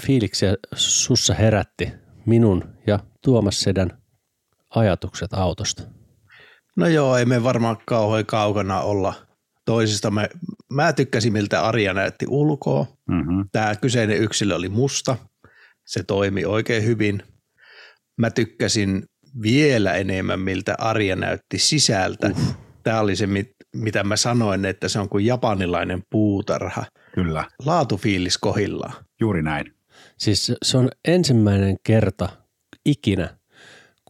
fiiliksiä sussa herätti minun ja Tuomas Sedän ajatukset autosta? No joo, ei me varmaan kauhean kaukana olla toisistamme. Mä tykkäsin, miltä Arja näytti ulkoa. Mm-hmm. Tämä kyseinen yksilö oli musta. Se toimi oikein hyvin. Mä tykkäsin vielä enemmän, miltä Arja näytti sisältä. Uh. Tämä oli se, mit- mitä mä sanoin, että se on kuin japanilainen puutarha. Kyllä, Laatufiilis kohillaan. juuri näin. Siis se on ensimmäinen kerta ikinä,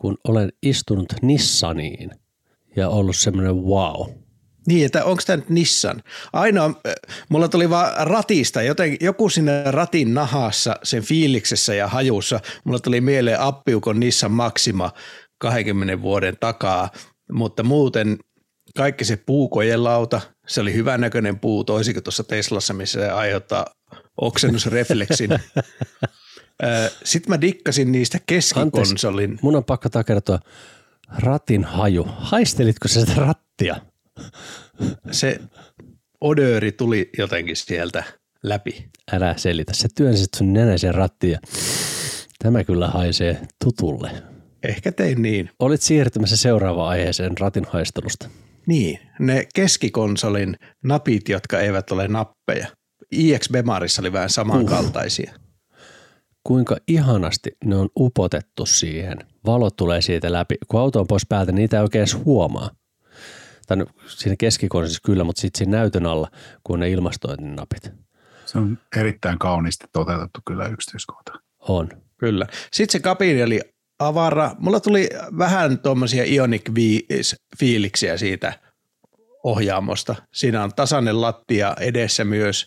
kun olen istunut Nissaniin ja ollut semmoinen wow. Niin, että onko tämä nyt Nissan? Ainoa, äh, mulla tuli vaan ratista, joten joku sinne ratin nahassa, sen fiiliksessä ja hajussa, mulla tuli mieleen appiukon Nissan Maxima 20 vuoden takaa, mutta muuten kaikki se puukojelauta, se oli hyvänäköinen puu, toisin kuin tuossa Teslassa, missä se aiheuttaa oksennusrefleksin. Sitten mä dikkasin niistä keskikonsolin. Mun on pakko takertua ratin haju. Haistelitko sä sitä rattia? Se odööri tuli jotenkin sieltä läpi. Älä selitä. Sä työnsit sun nenäisen rattiin ja tämä kyllä haisee tutulle. Ehkä tein niin. Olit siirtymässä seuraavaan aiheeseen ratin haistelusta. Niin, ne keskikonsolin napit, jotka eivät ole nappeja. iX Bemarissa oli vähän samankaltaisia. Kuinka ihanasti ne on upotettu siihen. Valot tulee siitä läpi. Kun auto on pois päältä, niitä ei oikein edes huomaa. Tai no, siinä keskikonsolissa kyllä, mutta sitten siinä näytön alla, kun ne ilmastointinapit Se on erittäin kauniisti toteutettu kyllä yksityiskohta. on. Kyllä. Sitten se kabini oli avara. Mulla tuli vähän tuommoisia Ionic 5 fiiliksiä siitä ohjaamosta. Siinä on tasainen lattia edessä myös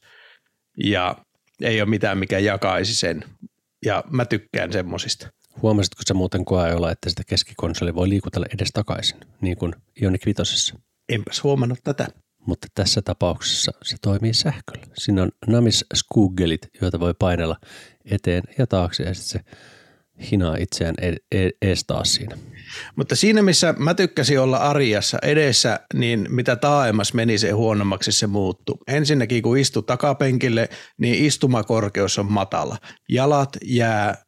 ja ei ole mitään, mikä jakaisi sen. Ja mä tykkään semmosista. Huomasitko sä muuten koeajolla, että sitä keskikonsoli voi liikutella edes takaisin, niin kuin Ioniq 5. Enpäs huomannut tätä. Mutta tässä tapauksessa se toimii sähköllä. Siinä on namis skuggelit, joita voi painella eteen ja taakse ja sitten se hinaa itseään e- e- taas siinä. Mutta siinä, missä mä tykkäsin olla Ariassa edessä, niin mitä taaemmas meni se huonommaksi se muuttuu. Ensinnäkin kun istu takapenkille, niin istumakorkeus on matala. Jalat jää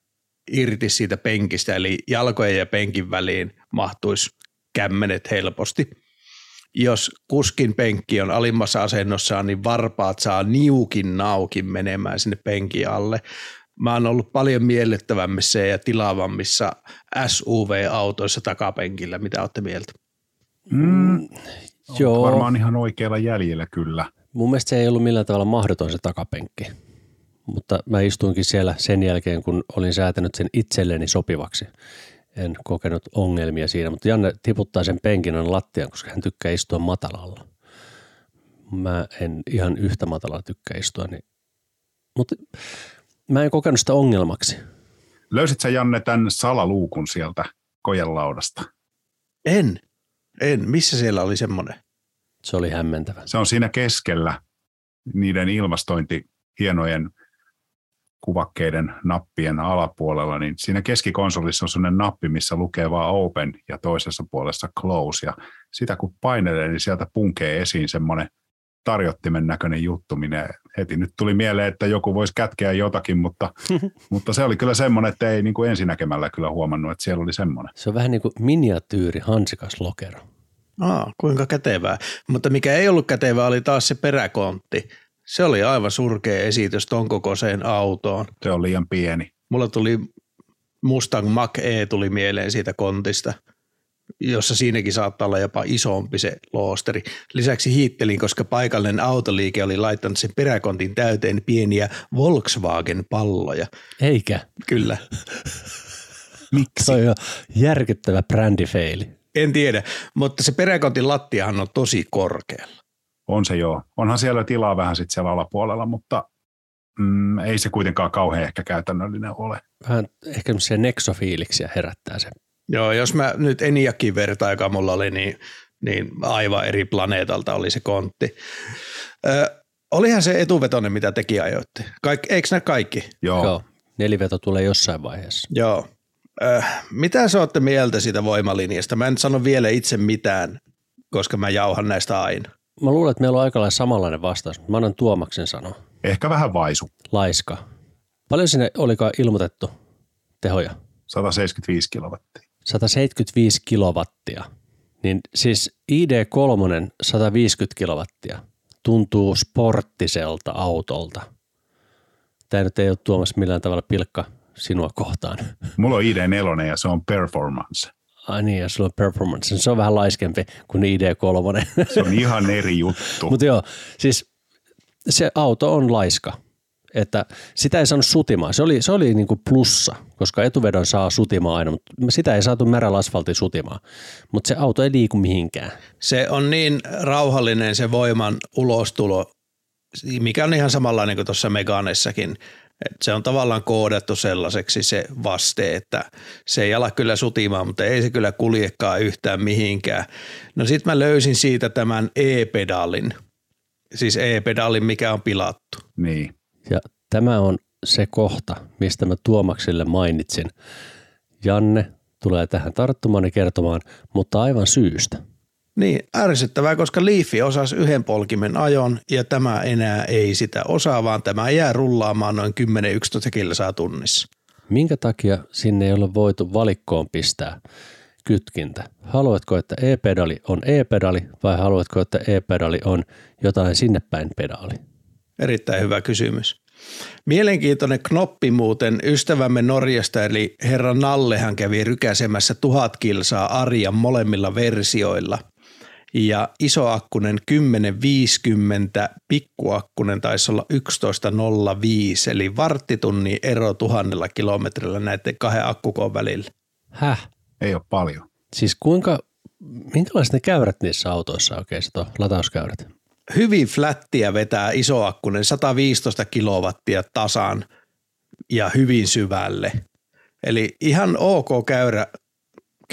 irti siitä penkistä, eli jalkojen ja penkin väliin mahtuisi kämmenet helposti. Jos kuskin penkki on alimmassa asennossa, niin varpaat saa niukin naukin menemään sinne penkin alle. Mä oon ollut paljon miellyttävämmissä ja tilaavammissa SUV-autoissa takapenkillä. Mitä olette mieltä? Mm, Joo. Varmaan ihan oikealla jäljellä kyllä. Mun mielestä se ei ollut millään tavalla mahdoton se takapenkki. Mutta mä istuinkin siellä sen jälkeen, kun olin säätänyt sen itselleni sopivaksi. En kokenut ongelmia siinä, mutta Janne tiputtaa sen penkin aina lattiaan, koska hän tykkää istua matalalla. Mä en ihan yhtä matalalla tykkää istua, niin... mutta mä en kokenut sitä ongelmaksi. Löysit sä Janne tämän salaluukun sieltä kojenlaudasta? En. En. Missä siellä oli semmoinen? Se oli hämmentävä. Se on siinä keskellä niiden ilmastointi hienojen kuvakkeiden nappien alapuolella, niin siinä keskikonsolissa on sellainen nappi, missä lukee vaan open ja toisessa puolessa close. Ja sitä kun painelee, niin sieltä punkee esiin semmoinen tarjottimen näköinen juttu, minä heti nyt tuli mieleen, että joku voisi kätkeä jotakin, mutta, mutta se oli kyllä semmoinen, että ei niin kuin ensinäkemällä kyllä huomannut, että siellä oli semmoinen. Se on vähän niin kuin miniatyyri hansikas lokero. Aa, kuinka kätevää. Mutta mikä ei ollut kätevää oli taas se peräkontti. Se oli aivan surkea esitys ton kokoiseen autoon. Se on liian pieni. Mulla tuli Mustang Mach-E tuli mieleen siitä kontista, jossa siinäkin saattaa olla jopa isompi se loosteri. Lisäksi hiittelin, koska paikallinen autoliike oli laittanut sen peräkontin täyteen pieniä Volkswagen-palloja. Eikä. Kyllä. Miksi? Se on jo järkyttävä brändifeili. En tiedä, mutta se peräkontin lattiahan on tosi korkealla. On se joo. Onhan siellä tilaa vähän sitten siellä alapuolella, mutta mm, ei se kuitenkaan kauhean ehkä käytännöllinen ole. Vähän ehkä semmoisia neksofiiliksiä herättää se. Joo, jos mä nyt Eniakin vertaan, joka mulla oli, niin, niin aivan eri planeetalta oli se kontti. Ö, olihan se etuvetonen, mitä tekin ajoitte. Kaik, eikö nämä kaikki? Joo. Joo. Neliveto tulee jossain vaiheessa. Joo. Ö, mitä sä olette mieltä siitä voimalinjasta? Mä en sano vielä itse mitään, koska mä jauhan näistä aina. Mä luulen, että meillä on aika lailla samanlainen vastaus, mutta mä annan Tuomaksen sanoa. Ehkä vähän vaisu. Laiska. Paljon sinne olikaan ilmoitettu tehoja? 175 kilowattia. 175 kilowattia. Niin siis ID3 150 kilowattia tuntuu sporttiselta autolta. Tämä nyt ei ole tuomassa millään tavalla pilkka sinua kohtaan. Mulla on ID4 ja se on performance. Ai niin, ja sulla on performance. Se on vähän laiskempi kuin ID3. Se on ihan eri juttu. Mutta joo, siis se auto on laiska. Että sitä ei saanut sutimaan. Se oli, se oli niin kuin plussa, koska etuvedon saa sutimaan aina, mutta sitä ei saatu merällä asfaltin sutimaan. Mutta se auto ei liiku mihinkään. Se on niin rauhallinen se voiman ulostulo, mikä on ihan samanlainen kuin tuossa Meganessakin. Et se on tavallaan koodattu sellaiseksi se vaste, että se ei ala kyllä sutimaan, mutta ei se kyllä kuljekaan yhtään mihinkään. No sit mä löysin siitä tämän e-pedalin, siis e-pedalin, mikä on pilattu. Niin. Ja tämä on se kohta, mistä mä Tuomaksille mainitsin. Janne tulee tähän tarttumaan ja kertomaan, mutta aivan syystä. Niin, ärsyttävää, koska Leafi osasi yhden polkimen ajon ja tämä enää ei sitä osaa, vaan tämä jää rullaamaan noin 10-11 kilsaa tunnissa. Minkä takia sinne ei ole voitu valikkoon pistää kytkintä? Haluatko, että e-pedali on e-pedali vai haluatko, että e-pedali on jotain sinne päin pedaali? Erittäin hyvä kysymys. Mielenkiintoinen knoppi muuten ystävämme Norjasta, eli herra Nallehan kävi rykäsemässä tuhat kilsaa Arjan molemmilla versioilla. Ja isoakkunen 1050, pikkuakkunen taisi olla 1105, eli varttitunnin ero tuhannella kilometrillä näiden kahden akkukoon välillä. Häh? Ei ole paljon. Siis kuinka Minkälaiset ne käyrät niissä autoissa oikein, on, latauskäyrät? Hyvin flättiä vetää isoakkunen, 115 kilowattia tasan ja hyvin syvälle. Eli ihan ok käyrä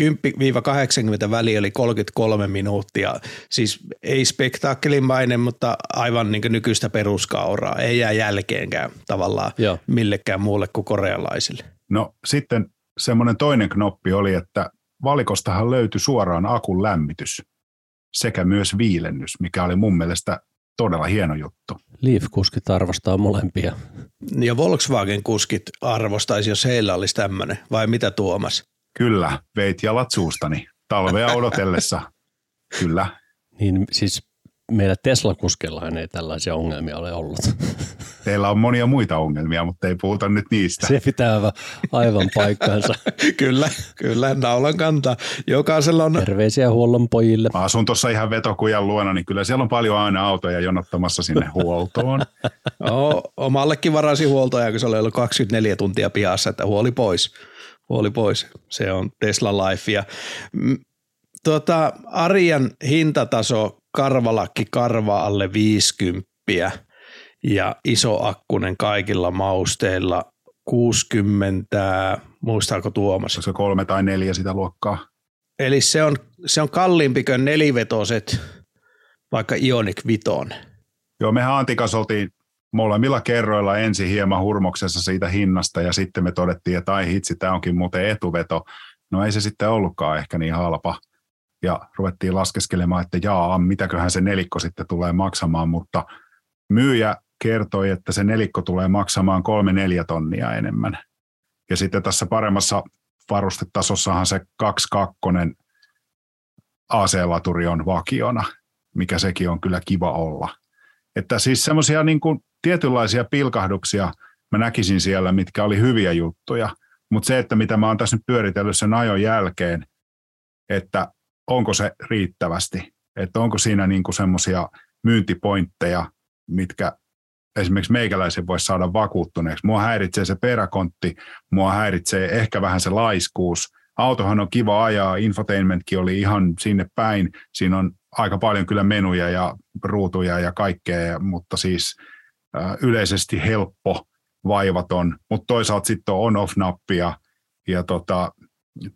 10-80 väli oli 33 minuuttia. Siis ei spektaakkelimainen, mutta aivan niin nykyistä peruskauraa. Ei jää jälkeenkään tavallaan Joo. millekään muulle kuin korealaisille. No sitten semmoinen toinen knoppi oli, että valikostahan löytyi suoraan akun lämmitys sekä myös viilennys, mikä oli mun mielestä todella hieno juttu. Leaf-kuskit arvostaa molempia. Ja Volkswagen-kuskit arvostaisi, jos heillä olisi tämmöinen, vai mitä Tuomas? Kyllä, veit jalat suustani talvea odotellessa. Kyllä. Niin siis meillä Tesla-kuskellahan ei tällaisia ongelmia ole ollut. Teillä on monia muita ongelmia, mutta ei puhuta nyt niistä. Se pitää aivan paikkansa. kyllä, kyllä, naulan kantaa. Jokaisella on... Terveisiä huollon pojille. Mä asun tuossa ihan vetokujan luona, niin kyllä siellä on paljon aina autoja jonottamassa sinne huoltoon. no, omallekin varasi huoltoja, kun se oli ollut 24 tuntia pihassa, että huoli pois. Huoli pois. Se on Tesla Life. Ja, mm, tuota, Arjan hintataso karvalakki karva alle 50 ja iso akkunen kaikilla mausteilla 60, muistaako Tuomas? Se kolme tai neljä sitä luokkaa. Eli se on, se on kalliimpi kuin nelivetoset, vaikka Ionic Viton. Joo, mehän Antikas oltiin molemmilla kerroilla ensin hieman hurmoksessa siitä hinnasta ja sitten me todettiin, että ai hitsi, tämä onkin muuten etuveto. No ei se sitten ollutkaan ehkä niin halpa. Ja ruvettiin laskeskelemaan, että jaa, mitäköhän se nelikko sitten tulee maksamaan, mutta myyjä kertoi, että se nelikko tulee maksamaan kolme neljä tonnia enemmän. Ja sitten tässä paremmassa varustetasossahan se 22 AC-laturi on vakiona, mikä sekin on kyllä kiva olla. Että siis semmoisia niin tietynlaisia pilkahduksia mä näkisin siellä, mitkä oli hyviä juttuja. Mutta se, että mitä mä oon tässä nyt pyöritellyt sen ajon jälkeen, että onko se riittävästi, että onko siinä niin semmoisia myyntipointteja, mitkä esimerkiksi meikäläisen voisi saada vakuuttuneeksi. Mua häiritsee se peräkontti, mua häiritsee ehkä vähän se laiskuus. Autohan on kiva ajaa, infotainmentkin oli ihan sinne päin. Siinä on aika paljon kyllä menuja ja ruutuja ja kaikkea, mutta siis yleisesti helppo, vaivaton, mutta toisaalta sitten on on-off-nappia ja tota,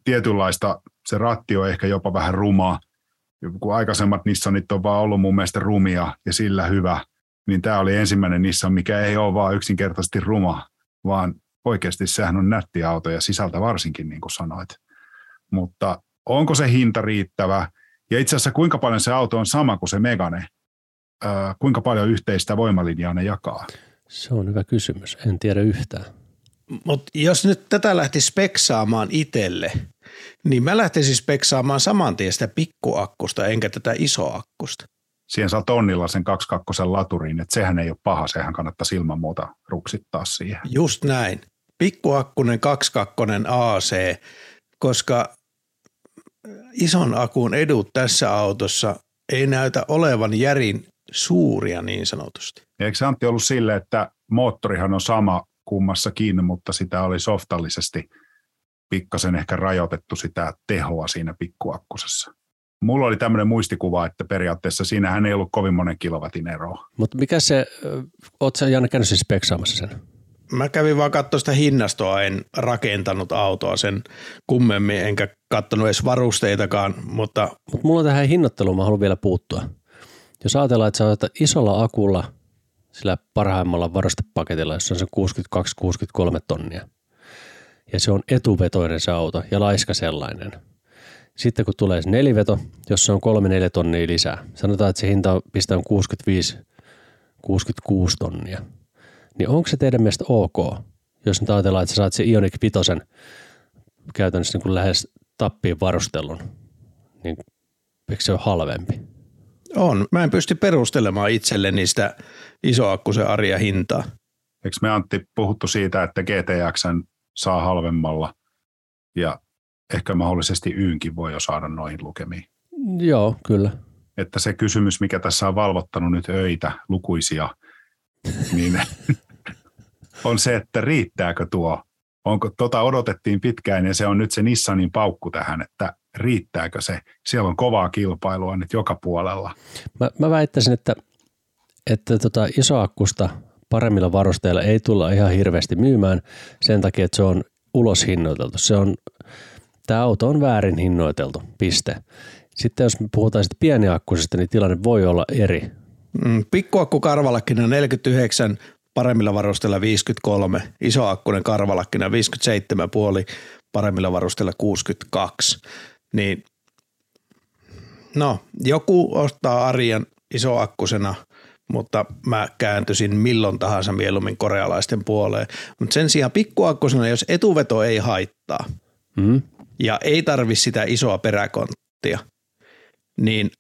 tietynlaista, se ratti on ehkä jopa vähän ruma, kun aikaisemmat Nissanit on vaan ollut mun mielestä rumia ja sillä hyvä, niin tämä oli ensimmäinen Nissan, mikä ei ole vaan yksinkertaisesti ruma, vaan oikeasti sehän on nätti auto ja sisältä varsinkin, niin kuin sanoit. Mutta onko se hinta riittävä? Ja itse asiassa kuinka paljon se auto on sama kuin se Megane? kuinka paljon yhteistä voimalinjaa ne jakaa? Se on hyvä kysymys. En tiedä yhtään. Mutta jos nyt tätä lähti speksaamaan itselle, niin mä lähtisin speksaamaan saman tien sitä pikkuakkusta enkä tätä isoakkusta. Siihen saa tonnilla sen 22 laturiin, että sehän ei ole paha, sehän kannattaa ilman muuta ruksittaa siihen. Just näin. Pikkuakkunen 22 AC, koska ison akun edut tässä autossa ei näytä olevan järin suuria niin sanotusti. Eikö se Antti ollut sille, että moottorihan on sama kummassakin, mutta sitä oli softallisesti pikkasen ehkä rajoitettu sitä tehoa siinä pikkuakkusessa. Mulla oli tämmöinen muistikuva, että periaatteessa siinähän ei ollut kovin monen kilowatin eroa. Mutta mikä se, ootko sä Janne käynyt siis speksaamassa sen? Mä kävin vaan katsoa sitä hinnastoa, en rakentanut autoa sen kummemmin, enkä katsonut edes varusteitakaan, mutta... Mutta mulla on tähän hinnoitteluun, mä haluan vielä puuttua. Jos ajatellaan, että sä otat isolla akulla, sillä parhaimmalla varastepaketilla, jossa on se 62-63 tonnia, ja se on etuvetoinen se auto ja laiska sellainen. Sitten kun tulee se neliveto, jossa on 3-4 tonnia lisää, sanotaan, että se hinta on pistää 65-66 tonnia, niin onko se teidän mielestä ok, jos nyt ajatellaan, että sä saat se Ioniq 5 käytännössä niin kuin lähes tappiin varustelun, niin eikö se ole halvempi? On. Mä en pysty perustelemaan itselleni sitä isoakkusen arja hintaa. Eikö me Antti puhuttu siitä, että GTX saa halvemmalla ja ehkä mahdollisesti Yynkin voi jo saada noihin lukemiin? Joo, kyllä. Että se kysymys, mikä tässä on valvottanut nyt öitä lukuisia, niin on se, että riittääkö tuo. Onko, tota odotettiin pitkään ja se on nyt se Nissanin paukku tähän, että riittääkö se? Siellä on kovaa kilpailua nyt joka puolella. Mä, mä väittäisin, että, että tota isoakkusta paremmilla varusteilla ei tulla ihan hirveästi myymään sen takia, että se on ulos hinnoiteltu. Se on, tämä auto on väärin hinnoiteltu, piste. Sitten jos me puhutaan sitten pieniakkuisesta, niin tilanne voi olla eri. Mm, Pikkuakku karvalakkina 49, paremmilla varusteilla 53, isoakkunen karvalakkina 57,5, paremmilla varusteilla 62. Niin no, joku ostaa Arjan isoakkusena, mutta mä kääntyisin milloin tahansa mieluummin korealaisten puoleen. Mutta sen sijaan pikkuakkusena, jos etuveto ei haittaa Mm. ja ei tarvi sitä isoa peräkonttia, niin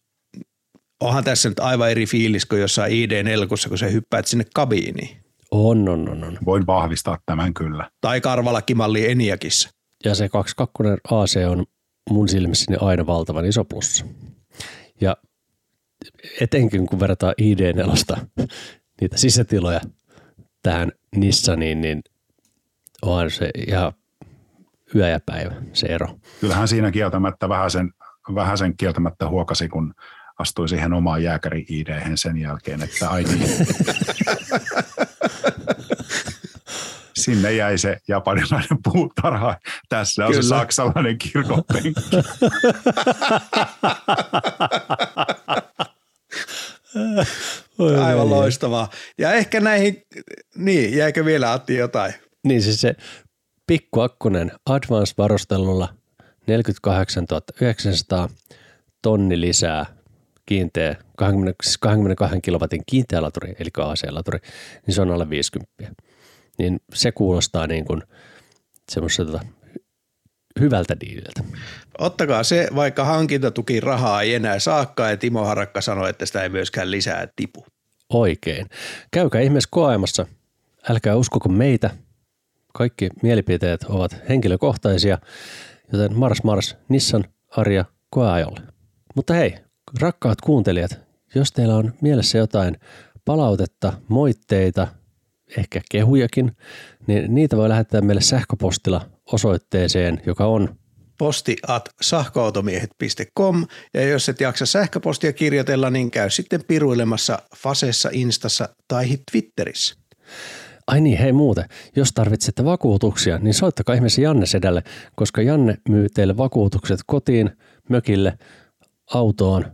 onhan tässä nyt aivan eri fiilis kuin jossain ID4, kun sä hyppäät sinne kabiiniin. On, on, on, on. Voin vahvistaa tämän kyllä. Tai karvalakimalli Eniakissa. Ja se 22 AC on mun silmissäni aina valtavan iso plussa. Ja etenkin kun verrataan ID4 niitä sisätiloja tähän Nissaniin, niin onhan se ihan yö ja päivä se ero. Kyllähän siinä kieltämättä vähän sen, vähän sen kieltämättä huokasi, kun astui siihen omaan jääkäri id sen jälkeen, että ai niin. Sinne jäi se japanilainen puutarha. Tässä on Kyllä. se saksalainen kirkonpenkki. Aivan loistavaa. Ja ehkä näihin, niin jäikö vielä Atti jotain? Niin siis se pikkuakkunen Advance-varustelulla 48 900 tonni lisää kiinteä 20, siis 22 kilowatin kiinteä laturi, eli AC-laturi, niin se on alle 50. Niin se kuulostaa niin kuin semmoiselta hyvältä diililtä. Ottakaa se, vaikka hankintatuki rahaa ei enää saakka, ja Timo Harakka sanoi, että sitä ei myöskään lisää tipu. Oikein. Käykää ihmeessä koeamassa. Älkää uskoko meitä. Kaikki mielipiteet ovat henkilökohtaisia, joten Mars Mars, Nissan, Arja, koeajolle. Mutta hei, rakkaat kuuntelijat, jos teillä on mielessä jotain palautetta, moitteita, ehkä kehujakin, niin niitä voi lähettää meille sähköpostilla osoitteeseen, joka on Posti at sähköautomiehet.com ja jos et jaksa sähköpostia kirjoitella, niin käy sitten piruilemassa Fasessa, Instassa tai Twitterissä. Ai niin, hei muuten, jos tarvitsette vakuutuksia, niin soittakaa ihmeessä Janne Sedälle, koska Janne myy teille vakuutukset kotiin, mökille, autoon,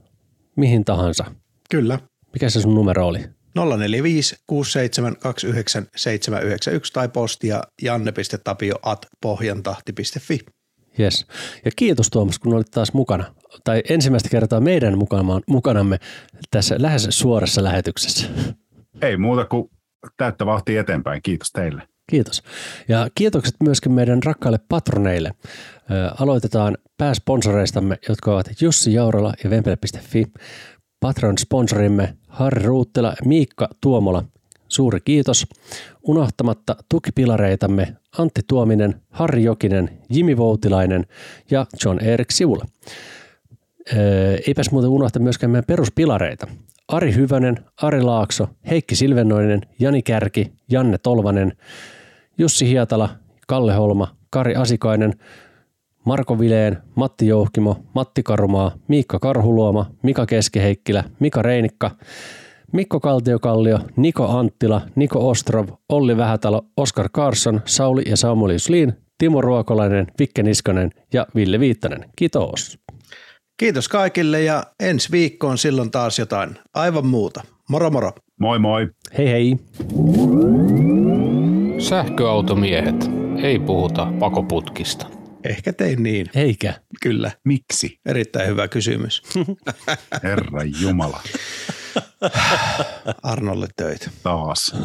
mihin tahansa. Kyllä. Mikä se sun numero oli? 045 67 29 791 tai postia janne.tapio at pohjantahti.fi. Yes. Ja kiitos Tuomas, kun olit taas mukana. Tai ensimmäistä kertaa meidän mukana, mukanamme tässä lähes suorassa lähetyksessä. Ei muuta kuin täyttä vauhtia eteenpäin. Kiitos teille. Kiitos. Ja kiitokset myöskin meidän rakkaille patroneille. Ö, aloitetaan pääsponsoreistamme, jotka ovat Jussi Jaurala ja Vempele.fi. Patron-sponsorimme Harri Ruuttela ja Miikka Tuomola. Suuri kiitos. Unohtamatta tukipilareitamme Antti Tuominen, Harri Jokinen, Jimi Voutilainen ja John Erik Sivula. Öö, eipäs muuten unohta myöskään meidän peruspilareita. Ari Hyvönen, Ari Laakso, Heikki Silvennoinen, Jani Kärki, Janne Tolvanen, Jussi Hietala, Kalle Holma, Kari Asikainen, Marko Vileen, Matti Jouhkimo, Matti Karumaa, Miikka Karhuluoma, Mika Keskiheikkilä, Mika Reinikka, Mikko Kaltiokallio, Niko Anttila, Niko Ostrov, Olli Vähätalo, Oskar Karsson, Sauli ja Samuel Juslin, Timo Ruokolainen, Vikke Niskanen ja Ville Viittanen. Kiitos. Kiitos kaikille ja ensi viikkoon silloin taas jotain aivan muuta. Moro moro. Moi moi. Hei hei. Sähköautomiehet. Ei puhuta pakoputkista. Ehkä tein niin. Eikä. Kyllä. Miksi? Erittäin hyvä kysymys. Herra Jumala. Arnolle töitä. Taas.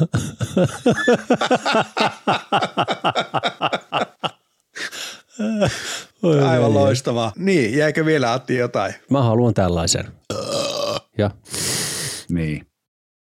Aivan loistavaa. Niin, jäikö vielä Atti jotain? Mä haluan tällaisen. Ja Niin.